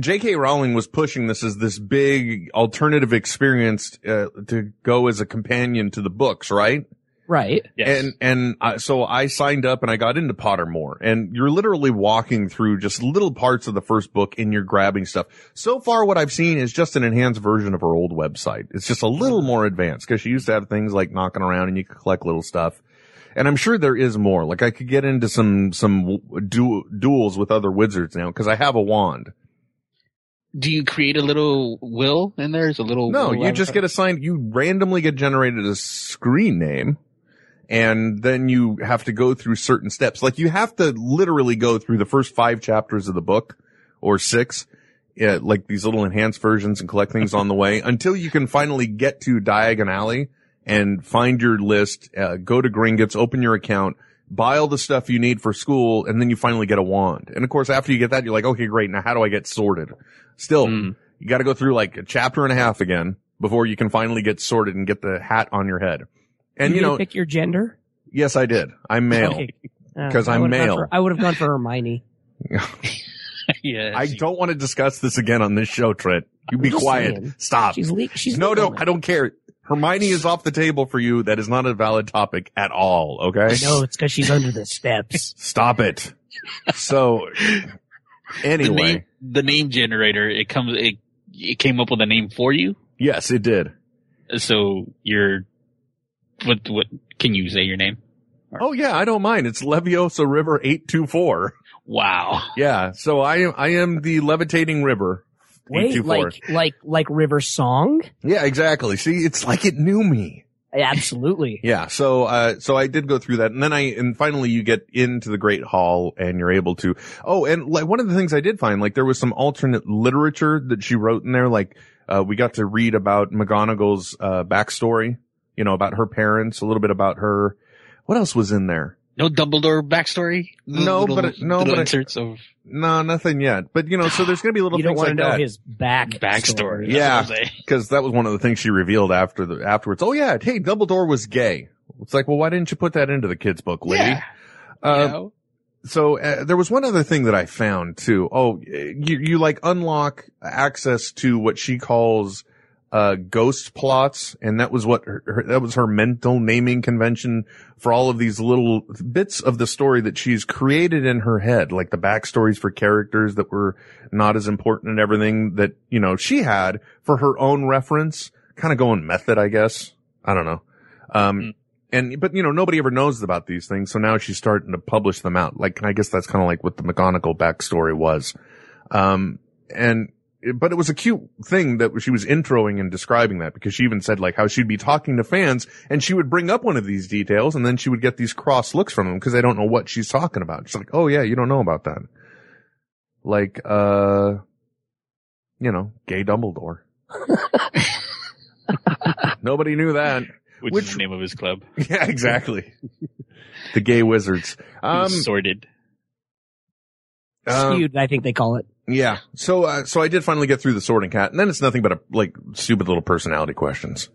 J.K. Rowling was pushing this as this big alternative experience, uh, to go as a companion to the books, right? Right. And and uh, so I signed up and I got into Pottermore, and you're literally walking through just little parts of the first book, and you're grabbing stuff. So far, what I've seen is just an enhanced version of her old website. It's just a little more advanced because she used to have things like knocking around, and you could collect little stuff. And I'm sure there is more. Like I could get into some some du- duels with other wizards now because I have a wand. Do you create a little will in there? Is a little No, you just get assigned, you randomly get generated a screen name and then you have to go through certain steps. Like you have to literally go through the first five chapters of the book or six, uh, like these little enhanced versions and collect things on the way until you can finally get to Diagon Alley and find your list, uh, go to Gringotts, open your account, buy all the stuff you need for school, and then you finally get a wand. And of course, after you get that, you're like, okay, great. Now how do I get sorted? Still, you got to go through like a chapter and a half again before you can finally get sorted and get the hat on your head. And you, didn't know, pick your gender yes, I did. I'm male Okay. Uh, because I I'm would've gone male. for- I would have gone for Hermione. yeah. I don't want to discuss this again on this show, Trent. You be quiet. saying. Stop. She's le- she's no, no, legal now. I don't care. Hermione is off the table for you. That is not a valid topic at all. Okay. No, it's because she's under the steps. Stop it. So, anyway, the name, the name generator it comes it it came up with a name for you. yes, it did. So you're what what can you say your name? Oh yeah, I don't mind. It's Leviosa River eight two four. Wow. Yeah. So I am I am the levitating river. Wait, like like like River Song? Yeah, exactly. See, it's like it knew me. Absolutely. Yeah. So, uh, so I did go through that and then I, and finally you get into the Great Hall and you're able to, oh, and like one of the things I did find, like there was some alternate literature that she wrote in there. Like, uh, we got to read about McGonagall's, uh, backstory, you know, about her parents, a little bit about her. What else was in there? No Dumbledore backstory. No, Little- but no, little but I- inserts of No, nothing yet. But you know, so there's going to be a little You don't things want like to know that. his back backstory. Yeah, That's what I'm saying. because that was one of the things she revealed after the afterwards. Oh yeah, hey, Dumbledore was gay. It's like, well, why didn't you put that into the kids' book, lady? Yeah. Uh, You know? So uh, there was one other thing that I found too. Oh, you you like unlock access to what she calls uh ghost plots, and that was what her, her that was her mental naming convention for all of these little bits of the story that she's created in her head, like the backstories for characters that were not as important and everything that you know she had for her own reference, kind of going method, I guess. I don't know. Um, and, but you know, nobody ever knows about these things. So now she's starting to publish them out. Like, I guess that's kind of like what the McGonagall backstory was. Um, and, but it was a cute thing that she was introing and describing that because she even said like how she'd be talking to fans and she would bring up one of these details and then she would get these cross looks from them because they don't know what she's talking about. She's like, Oh yeah, you don't know about that. Like, uh, you know, gay Dumbledore. Nobody knew that. Which, Which- is the name of his club. Yeah, exactly. the gay wizards. Um, sorted. um, Skewed, I think they call it. Yeah. So, uh, so I did finally get through the sorting hat and then it's nothing but a, like stupid little personality questions.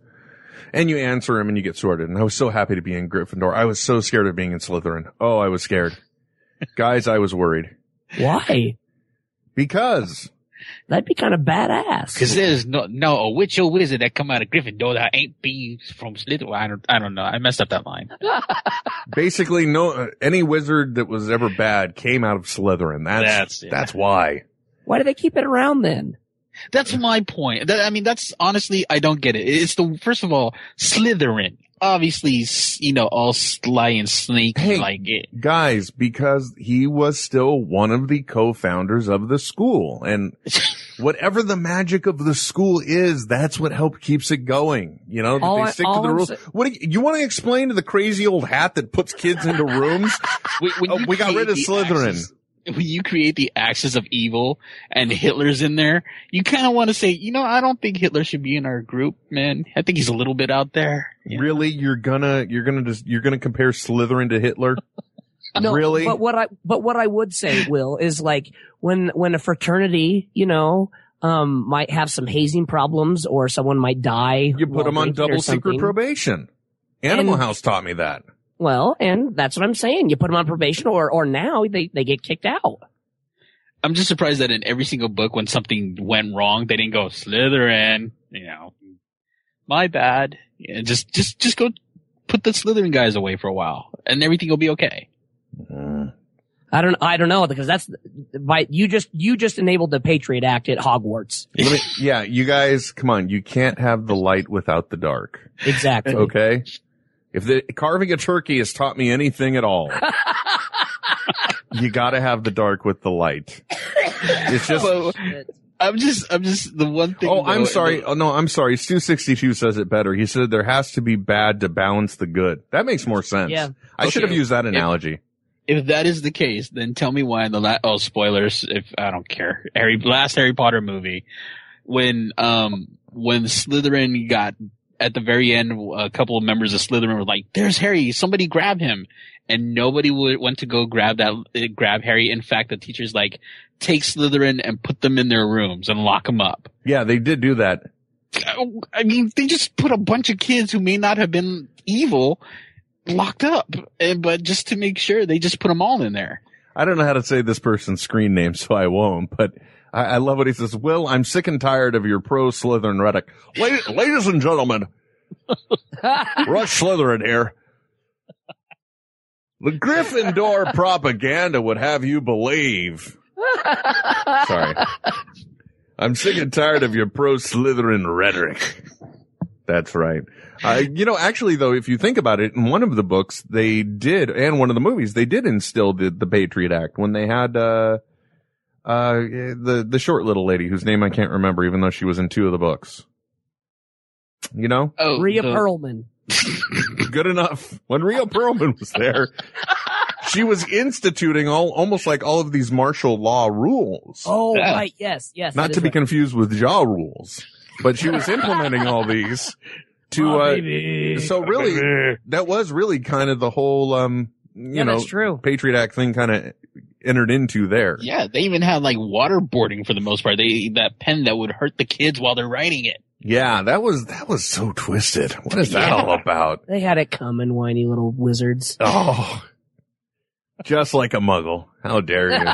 And you answer them and you get sorted. And I was so happy to be in Gryffindor. I was so scared of being in Slytherin. Oh, I was scared. Guys, I was worried. Why? Because That'd be kind of badass. Because there's no no a witch or wizard that come out of Gryffindor that ain't be from Slytherin. I don't I don't know. I messed up that line. basically no, uh, any wizard that was ever bad came out of Slytherin. That's, That's- that's, why. Why do they keep it around then? That's my point. That, I mean, that's honestly, I don't get it. It's the first of all, Slytherin. Obviously, you know, all sly and sneaky like it. Guys, because he was still one of the co-founders of the school and whatever the magic of the school is, that's what help keeps it going. You know, All they I- stick to the I'm rules. sa- What do you, you want to explain to the crazy old hat that puts kids into rooms? When Oh, you we got rid of the Slytherin. axis- when you create the axis of evil and Hitler's in there, you kind of want to say, you know, I don't think Hitler should be in our group, man. I think he's a little bit out there. Really? You're gonna, you're gonna just, you're gonna compare Slytherin to Hitler? No, really? But what I but what I would say, Will, is like when when a fraternity, you know, um, might have some hazing problems or someone might die. You put them on double secret probation. Animal And- House taught me that. Well, and that's what I'm saying. You put them on probation, or or now they they get kicked out. I'm just surprised that in every single book, when something went wrong, they didn't go Slytherin. You know, my bad. Yeah, just just just go put the Slytherin guys away for a while, and everything will be okay. Mm-hmm. I don't I don't know because that's by you just you just enabled the Patriot Act at Hogwarts. Me- yeah, you guys, come on. You can't have the light without the dark. Exactly. Okay. If the carving a turkey has taught me anything at all, you gotta have the dark with the light. It's just, Well, I'm just I'm just the one thing. oh, I'm though- sorry. Oh, no, I'm sorry. Stu62 says it better. He said there has to be bad to balance the good. That makes more sense. Yeah. I should have used that If- analogy. If that is the case, then tell me why in the last, oh, spoilers, if I don't care. Harry, last Harry Potter movie, when, um, when Slytherin got, at the very end, a couple of members of Slytherin were like, there's Harry, somebody grab him. And nobody would, went to go grab that, grab Harry. In fact, the teacher's like, take Slytherin and put them in their rooms and lock them up. Yeah, they did do that. I mean, they just put a bunch of kids who may not have been evil locked up, and, but just to make sure, they just put them all in there. I don't know how to say this person's screen name, so I won't, but I, I love what he says. Will, I'm sick and tired of your pro Slytherin rhetoric. Ladies, ladies and gentlemen, Rush Slytherin here. The Gryffindor propaganda would have you believe. Sorry. I'm sick and tired of your pro Slytherin rhetoric. That's right. Uh, you know, actually though, if you think about it, in one of the books they did, and one of the movies, they did instill the, the Patriot Act when they had, uh, uh, the, the short little lady whose name I can't remember, even though she was in two of the books. You know? Oh, Rhea Perlman. Good enough. When Rhea Perlman was there, she was instituting all, almost like all of these martial law rules. Oh, right. Yes. Yes. Not to be right. confused with jaw rules, but she was implementing all these to, Oh, uh, baby. so really, that was really kind of the whole, um, you Yeah, know, that's true. Patriot Act thing kind of entered into there. Yeah, they even had like waterboarding for the most part. They that pen that would hurt the kids while they're writing it. Yeah, that was, that was so twisted. What is that Yeah. all about? They had it coming, whiny little wizards. Oh, just like a muggle. How dare you?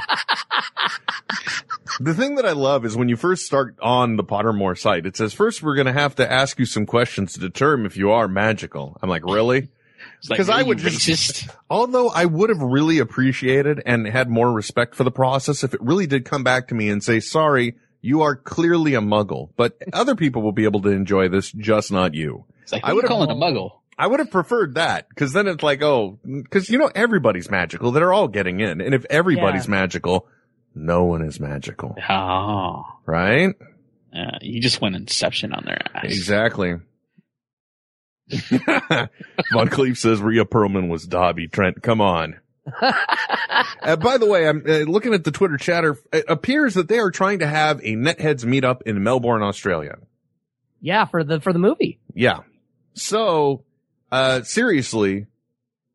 the thing that I love is when you first start on the Pottermore site, it says, first we're going to have to ask you some questions to determine if you are magical. I'm like, really? It's like, Because I really would just, racist. although I would have really appreciated and had more respect for the process if it really did come back to me and say, sorry, you are clearly a muggle, but other people will be able to enjoy this, just not you. It's like I I would would have- call it a muggle. I would have preferred that because then it's like, oh, because you know everybody's magical. They're all getting in, and if everybody's Yeah. magical, no one is magical, Oh, right? uh, you just went Inception on their ass. Exactly. Von Cleef says Rhea Perlman was Dobby. Trent, come on. Uh, by the way, I'm uh, looking at the Twitter chatter. It appears that they are trying to have a Netheads meetup in Melbourne, Australia. Yeah, for the for the movie. Yeah. So, uh, seriously,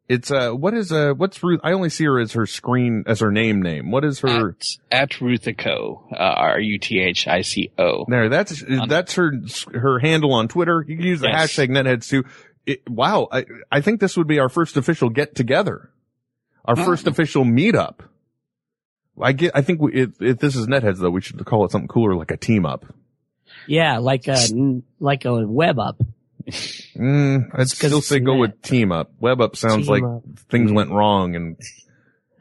it's, uh, what is, uh, what's Ruth? I only see her as her screen, as her name name. What is her? At Ruthico, uh, R U T H I C O. There, that's, that's her, her handle on Twitter. You can use the Yes. hashtag netheads too. It, wow. I, I think this would be our first official get together. Our Oh. first official meetup. I get, I think we, if, if this is netheads though, we should call it something cooler like a team up. Yeah, like a like a web up. Mm, I'd still say go with team up. Web up sounds Team like up. things went wrong and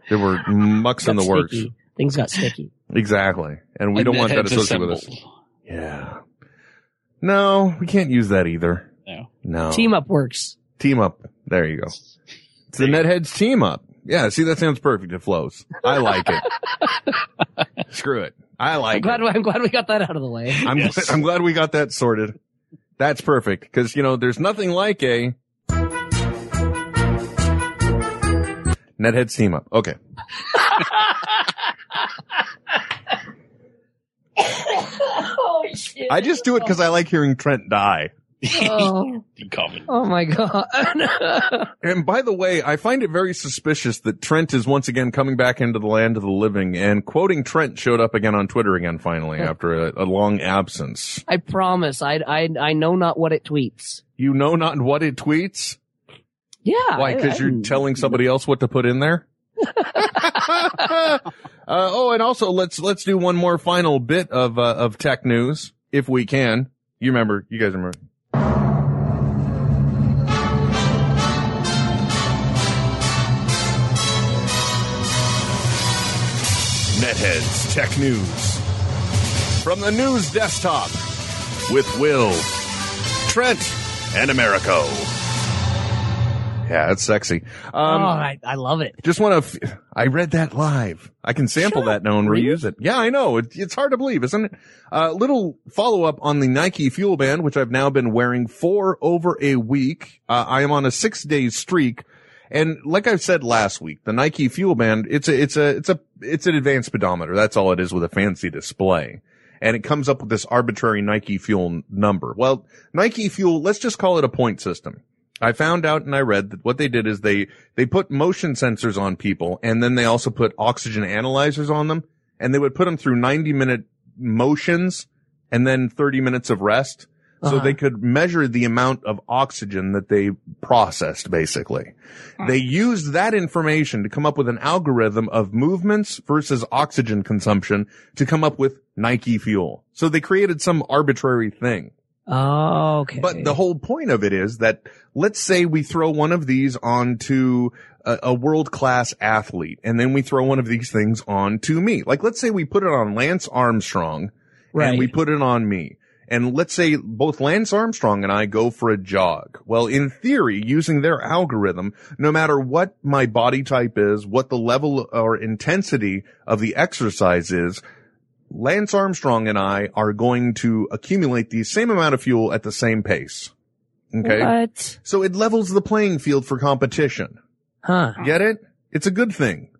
there were mucks in Got the works. sticky. Things got sticky. Exactly. And we And don't want that Netheads associated with us. assembled. Yeah. No, we can't use that either. No. No. Team up works. Team up. There you go. It's the Netheads team up. Yeah, see, that sounds perfect. It flows. I like it. Screw it. I I'm like glad, it. I'm glad we got that out of the way. I'm, I'm glad we got that sorted. That's perfect. Cause, you know, there's nothing like a Netheads team up. Okay. oh shit. I just do it because I like hearing Trent die. Oh, Decoming. oh my god. And by the way, I find it very suspicious that Trent is once again coming back into the land of the living and quoting Trent showed up again on Twitter again finally after a, a long absence. I promise. I, I, I know not what it tweets. You know not what it tweets? Yeah. Why? I- Because I- you're telling somebody else what to put in there? uh, oh, and also let's let's do one more final bit of uh, of tech news if we can. You remember? You guys remember? Netheads Tech News from the news desktop with Will, Trent, and Americo. Yeah, it's sexy. Um, oh, I, I love it. just want to. F- I read that live. I can sample that now and reuse it. Yeah, I know. It, it's hard to believe, isn't it? A uh, little follow up on the Nike Fuel Band, which I've now been wearing for over a week. Uh, I am on a six day streak. And like I said last week, the Nike Fuel Band, it's a, it's a, it's a, it's an advanced speedometer. That's all it is with a fancy display. And it comes up with this arbitrary Nike Fuel number. Well, Nike Fuel, let's just call it a point system. I found out and I read that what they did is they, they put motion sensors on people and then they also put oxygen analyzers on them and they would put them through 90 minute motions and then 30 minutes of rest. So Uh-huh. they could measure the amount of oxygen that they processed basically. They used that information to come up with an algorithm of movements versus oxygen consumption to come up with Nike fuel. So they created some arbitrary thing. Oh, okay. But the whole point of it is that let's say we throw one of these onto a, a world class athlete and then we throw one of these things onto me. Like let's say we put it on Lance Armstrong Right. and we put it on me. And let's say both Lance Armstrong and I go for a jog. Well, in theory, using their algorithm, no matter what my body type is, what the level or intensity of the exercise is, Lance Armstrong and I are going to accumulate the same amount of fuel at the same pace. Okay. What? So it levels the playing field for competition. Huh. Get it? It's a good thing.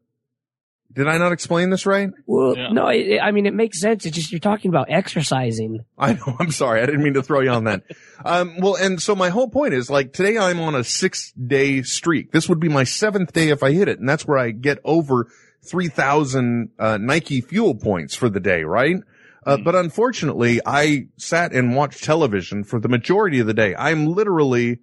Did I not explain this right? Well, no, it, I mean, it makes sense. It's just you're talking about exercising. I know. I'm sorry. I didn't mean to throw you on that. Um, well, and so my whole point is like today I'm on a six day streak. This would be my seventh day if I hit it. And that's where I get over 3000, uh, Nike fuel points for the day, right? Uh, but unfortunately I sat and watched television for the majority of the day. I'm literally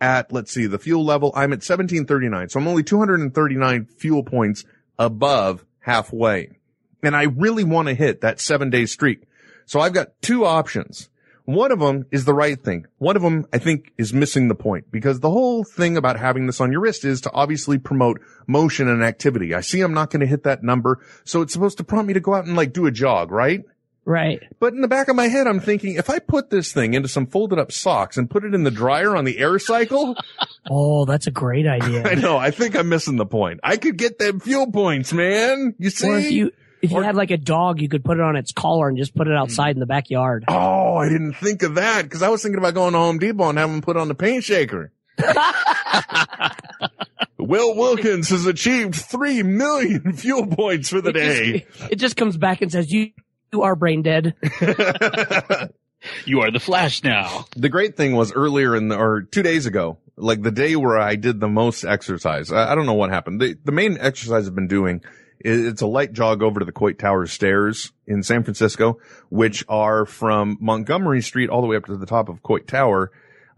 at, let's see, the fuel level. I'm at 1739. So I'm only 239 fuel points above halfway. And I really want to hit that seven day streak. So I've got two options. One of them is the right thing. One of them I think is missing the point because the whole thing about having this on your wrist is to obviously promote motion and activity. I see I'm not going to hit that number. So it's supposed to prompt me to go out and like do a jog, right? Right. But in the back of my head, I'm thinking if I put this thing into some folded up socks and put it in the dryer on the air cycle, Oh, that's a great idea. I know. I think I'm missing the point. I could get them fuel points, man. You see? Or if you if you had like a dog, you could put it on its collar and just put it outside in the backyard. Oh, I didn't think of that because I was thinking about going to Home Depot and having them put on the paint shaker. Will Wilkins has achieved three million fuel points for the It just- day. It just comes back and says you you are brain dead. You are the Flash now. The great thing was earlier in the, or two days ago, like the day where I did the most exercise. I, I don't know what happened. The, the main exercise I've been doing is it's a light jog over to the Coit Tower stairs in San Francisco, which are from Montgomery Street all the way up to the top of Coit Tower.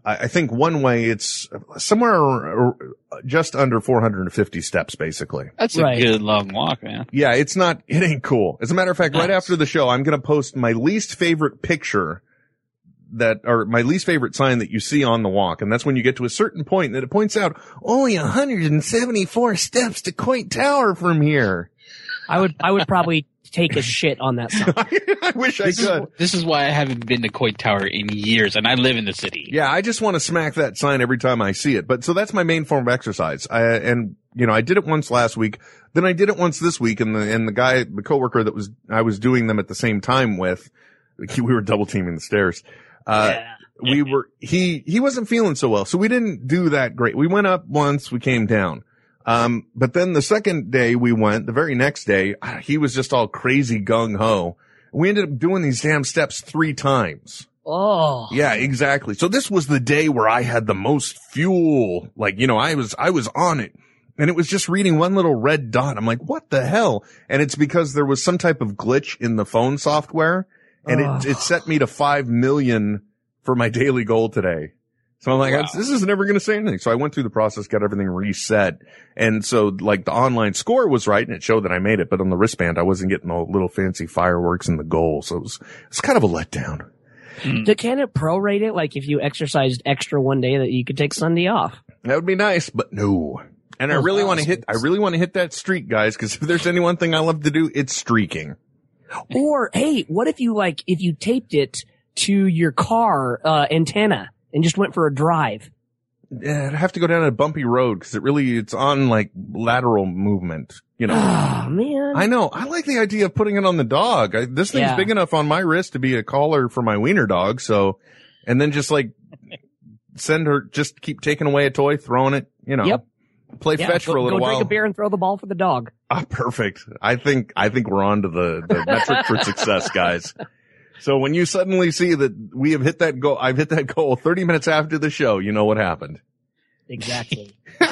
I, I think one way it's somewhere ar- ar- just under 450 steps, basically. That's a Right. good long walk, man. Yeah, it's not, it ain't cool. As a matter of fact, right after the show, I'm going to post my least favorite picture that, or my least favorite sign that you see on the walk. And that's when you get to a certain point that it points out only 174 steps to Coit Tower from here. I would I would probably take a shit on that sign. I wish I This is, could. this is why I haven't been to Coit Tower in years, and I live in the city. Yeah, I just want to smack that sign every time I see it. But so that's my main form of exercise. I, and you know, I did it once last week. Then I did it once this week, and the and the guy, the coworker that was I was doing them at the same time with, we were double teaming the stairs. Uh, we were he he wasn't feeling so well, so we didn't do that great. We went up once, we came down. Um, but then the second day we went, the very next day, ah, he was just all crazy gung ho. We ended up doing these damn steps three times. Oh. Yeah, exactly. So this was the day where I had the most fuel. Like, you know, I was, I was on it and it was just reading one little red dot. I'm like, what the hell? And it's because there was some type of glitch in the phone software and Ugh. it, it set me to five million for my daily goal today. So I'm like, Wow. this is never going to say anything. So I went through the process, got everything reset. And so like the online score was right and it showed that I made it, but on the wristband, I wasn't getting the little fancy fireworks and the goal. So it was, it's kind of a letdown. Do- Can it prorate it? Like if you exercised extra one day that you could take Sunday off? That would be nice, but no. And I really want to hit, I really want to hit that streak, guys, because if there's any one thing I love to do, it's streaking. Or hey, what if you like if you taped it to your car uh, antenna and just went for a drive? Yeah, I'd have to go down a bumpy road because it really, it's on like lateral movement, you know. Oh man. I know. I like the idea of putting it on the dog. I, this thing's Yeah. big enough on my wrist to be a collar for my wiener dog. So, and then just like send her, just keep taking away a toy, throwing it, you know, Yep. play Yeah, fetch go, for a little go while. Go drink a beer and throw the ball for the dog. Ah, perfect. I think, I think we're on to the, the metric for success, guys. So when you suddenly see that we have hit that goal, I've hit that goal 30 minutes after the show, you know what happened. Exactly.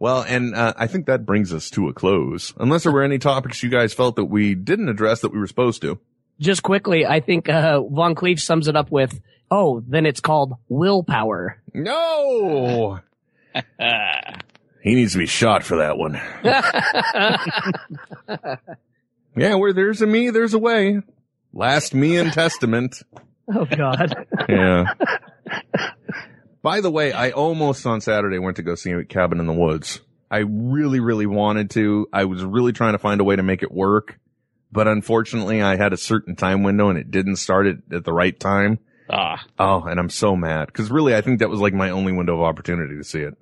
Well, and uh, I think that brings us to a close. Unless there were any topics you guys felt that we didn't address that we were supposed to. just quickly, I think uh, Von Cleef sums it up with, "Oh, then it's called willpower." No, he needs to be shot for that one. Yeah, where there's a me, there's a way. Last me and testament. oh God. Yeah. By the way, I almost on Saturday went to go see Cabin in the Woods. I really, really wanted to. I was really trying to find a way to make it work, but unfortunately I had a certain time window and it didn't start it at the right time. Ah, Oh, and I'm so mad because really I think that was like my only window of opportunity to see it.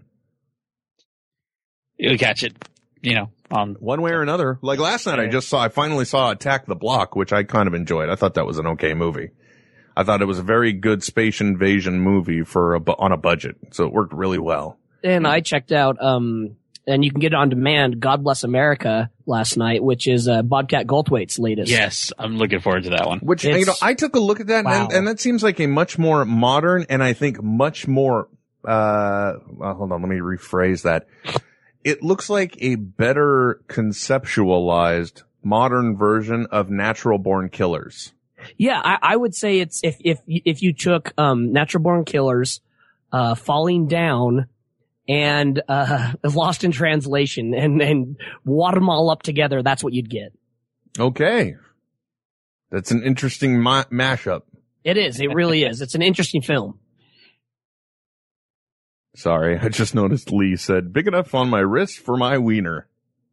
you'll catch it. You know, on One way or another. Like last night I just saw, I finally saw Attack the Block, which I kind of enjoyed. I thought that was an okay movie. I thought it was a very good space invasion movie for a, on a budget. So it worked really well. and I checked out, um, and you can get it on demand. God Bless America last night, which is uh, Bobcat Goldthwait's latest. yes, I'm looking forward to that one. Which, you know, I took a look at that and, and that seems like a much more modern and I think much more, uh, well, hold on, let me rephrase that. It looks like a better conceptualized modern version of natural born killers. Yeah, I, I would say it's if if if you took um, Natural Born Killers, uh, Falling Down, and uh, Lost in Translation, and and wad them all up together, that's what you'd get. Okay. That's an interesting ma- mashup. It is. It really is. It's an interesting film. Sorry, I just noticed Lee said, big enough on my wrist for my wiener.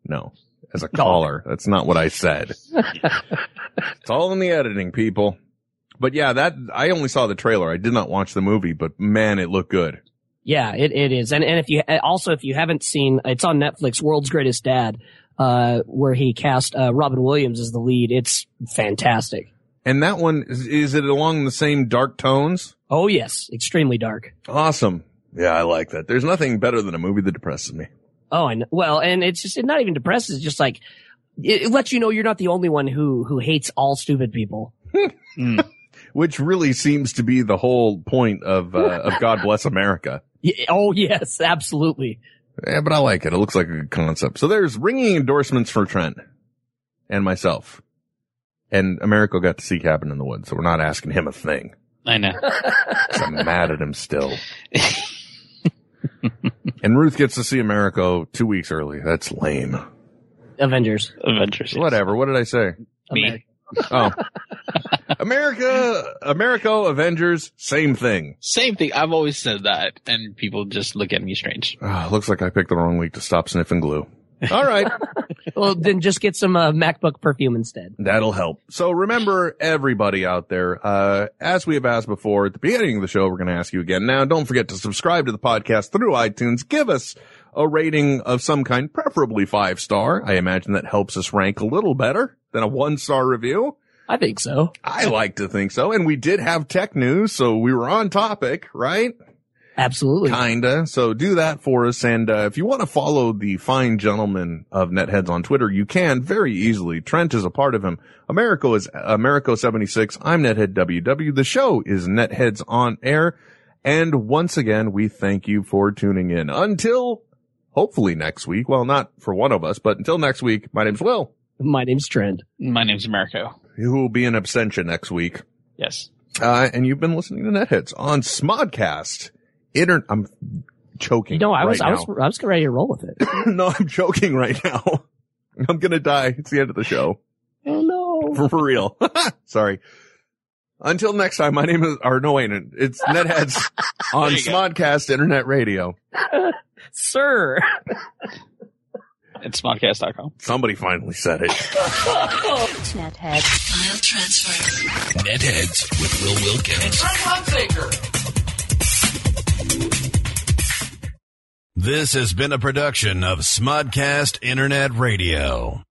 No, as a collar. That's not what I said. it's all in the editing, people. But yeah, that, I only saw the trailer. I did not watch the movie, but man, it looked good. Yeah, it, it is. And and if you also if you haven't seen, it's on Netflix. World's Greatest Dad, uh, where he cast uh, Robin Williams as the lead. It's fantastic. And that one, is, is it along the same dark tones? Oh yes, extremely dark. Awesome. Yeah, I like that. There's nothing better than a movie that depresses me. Oh, and well, and it's just it not even depresses. It's just like it, it lets you know you're not the only one who who hates all stupid people. Which really seems to be the whole point of, uh, of God Bless America. Yeah, oh yes, absolutely. Yeah, but I like it. It looks like a good concept. So there's ringing endorsements for Trent and myself. And America got to see Cabin in the Woods, so we're not asking him a thing. I know. I'm mad at him still. and Ruth gets to see America two weeks early. That's lame. Avengers. Avengers. Whatever. What did I say? Me. Oh. America, Americo, Avengers, same thing. Same thing. I've always said that, and people just look at me strange. Ah, looks like I picked the wrong week to stop sniffing glue. All right. well, then just get some uh, MacBook perfume instead. That'll help. So remember, everybody out there, uh, as we have asked before at the beginning of the show, we're going to ask you again now. Don't forget to subscribe to the podcast through iTunes. Give us a rating of some kind, preferably five star. I imagine that helps us rank a little better than a one star review. I think so. I like to think so. And we did have tech news, so we were on topic, right? Absolutely. Kinda. So do that for us. And uh, if you want to follow the fine gentleman of Netheads on Twitter, you can very easily. Trent is a part of him. Americo is Americo76. I'm Nethead WW. The show is Netheads on air. And once again, we thank you for tuning in. Until hopefully next week. Well, not for one of us, but until next week, my name's Will. My name's Trent. My name's Americo. Who will be in absentia next week. Yes. Uh, and you've been listening to Netheads on Smodcast. Inter- I'm choking. No, I was, right I was, I was getting ready to roll with it. no, I'm choking right now. I'm gonna die. It's the end of the show. Oh no. For, for real. Sorry. Until next time, my name is, or no, wait, it's Netheads on There you go. Smodcast Internet Radio. Sir. It's smodcast.com. Somebody finally said it. Nethead. File transfer. Netheads with Will Wilkins. This has been a production of Smodcast Internet Radio.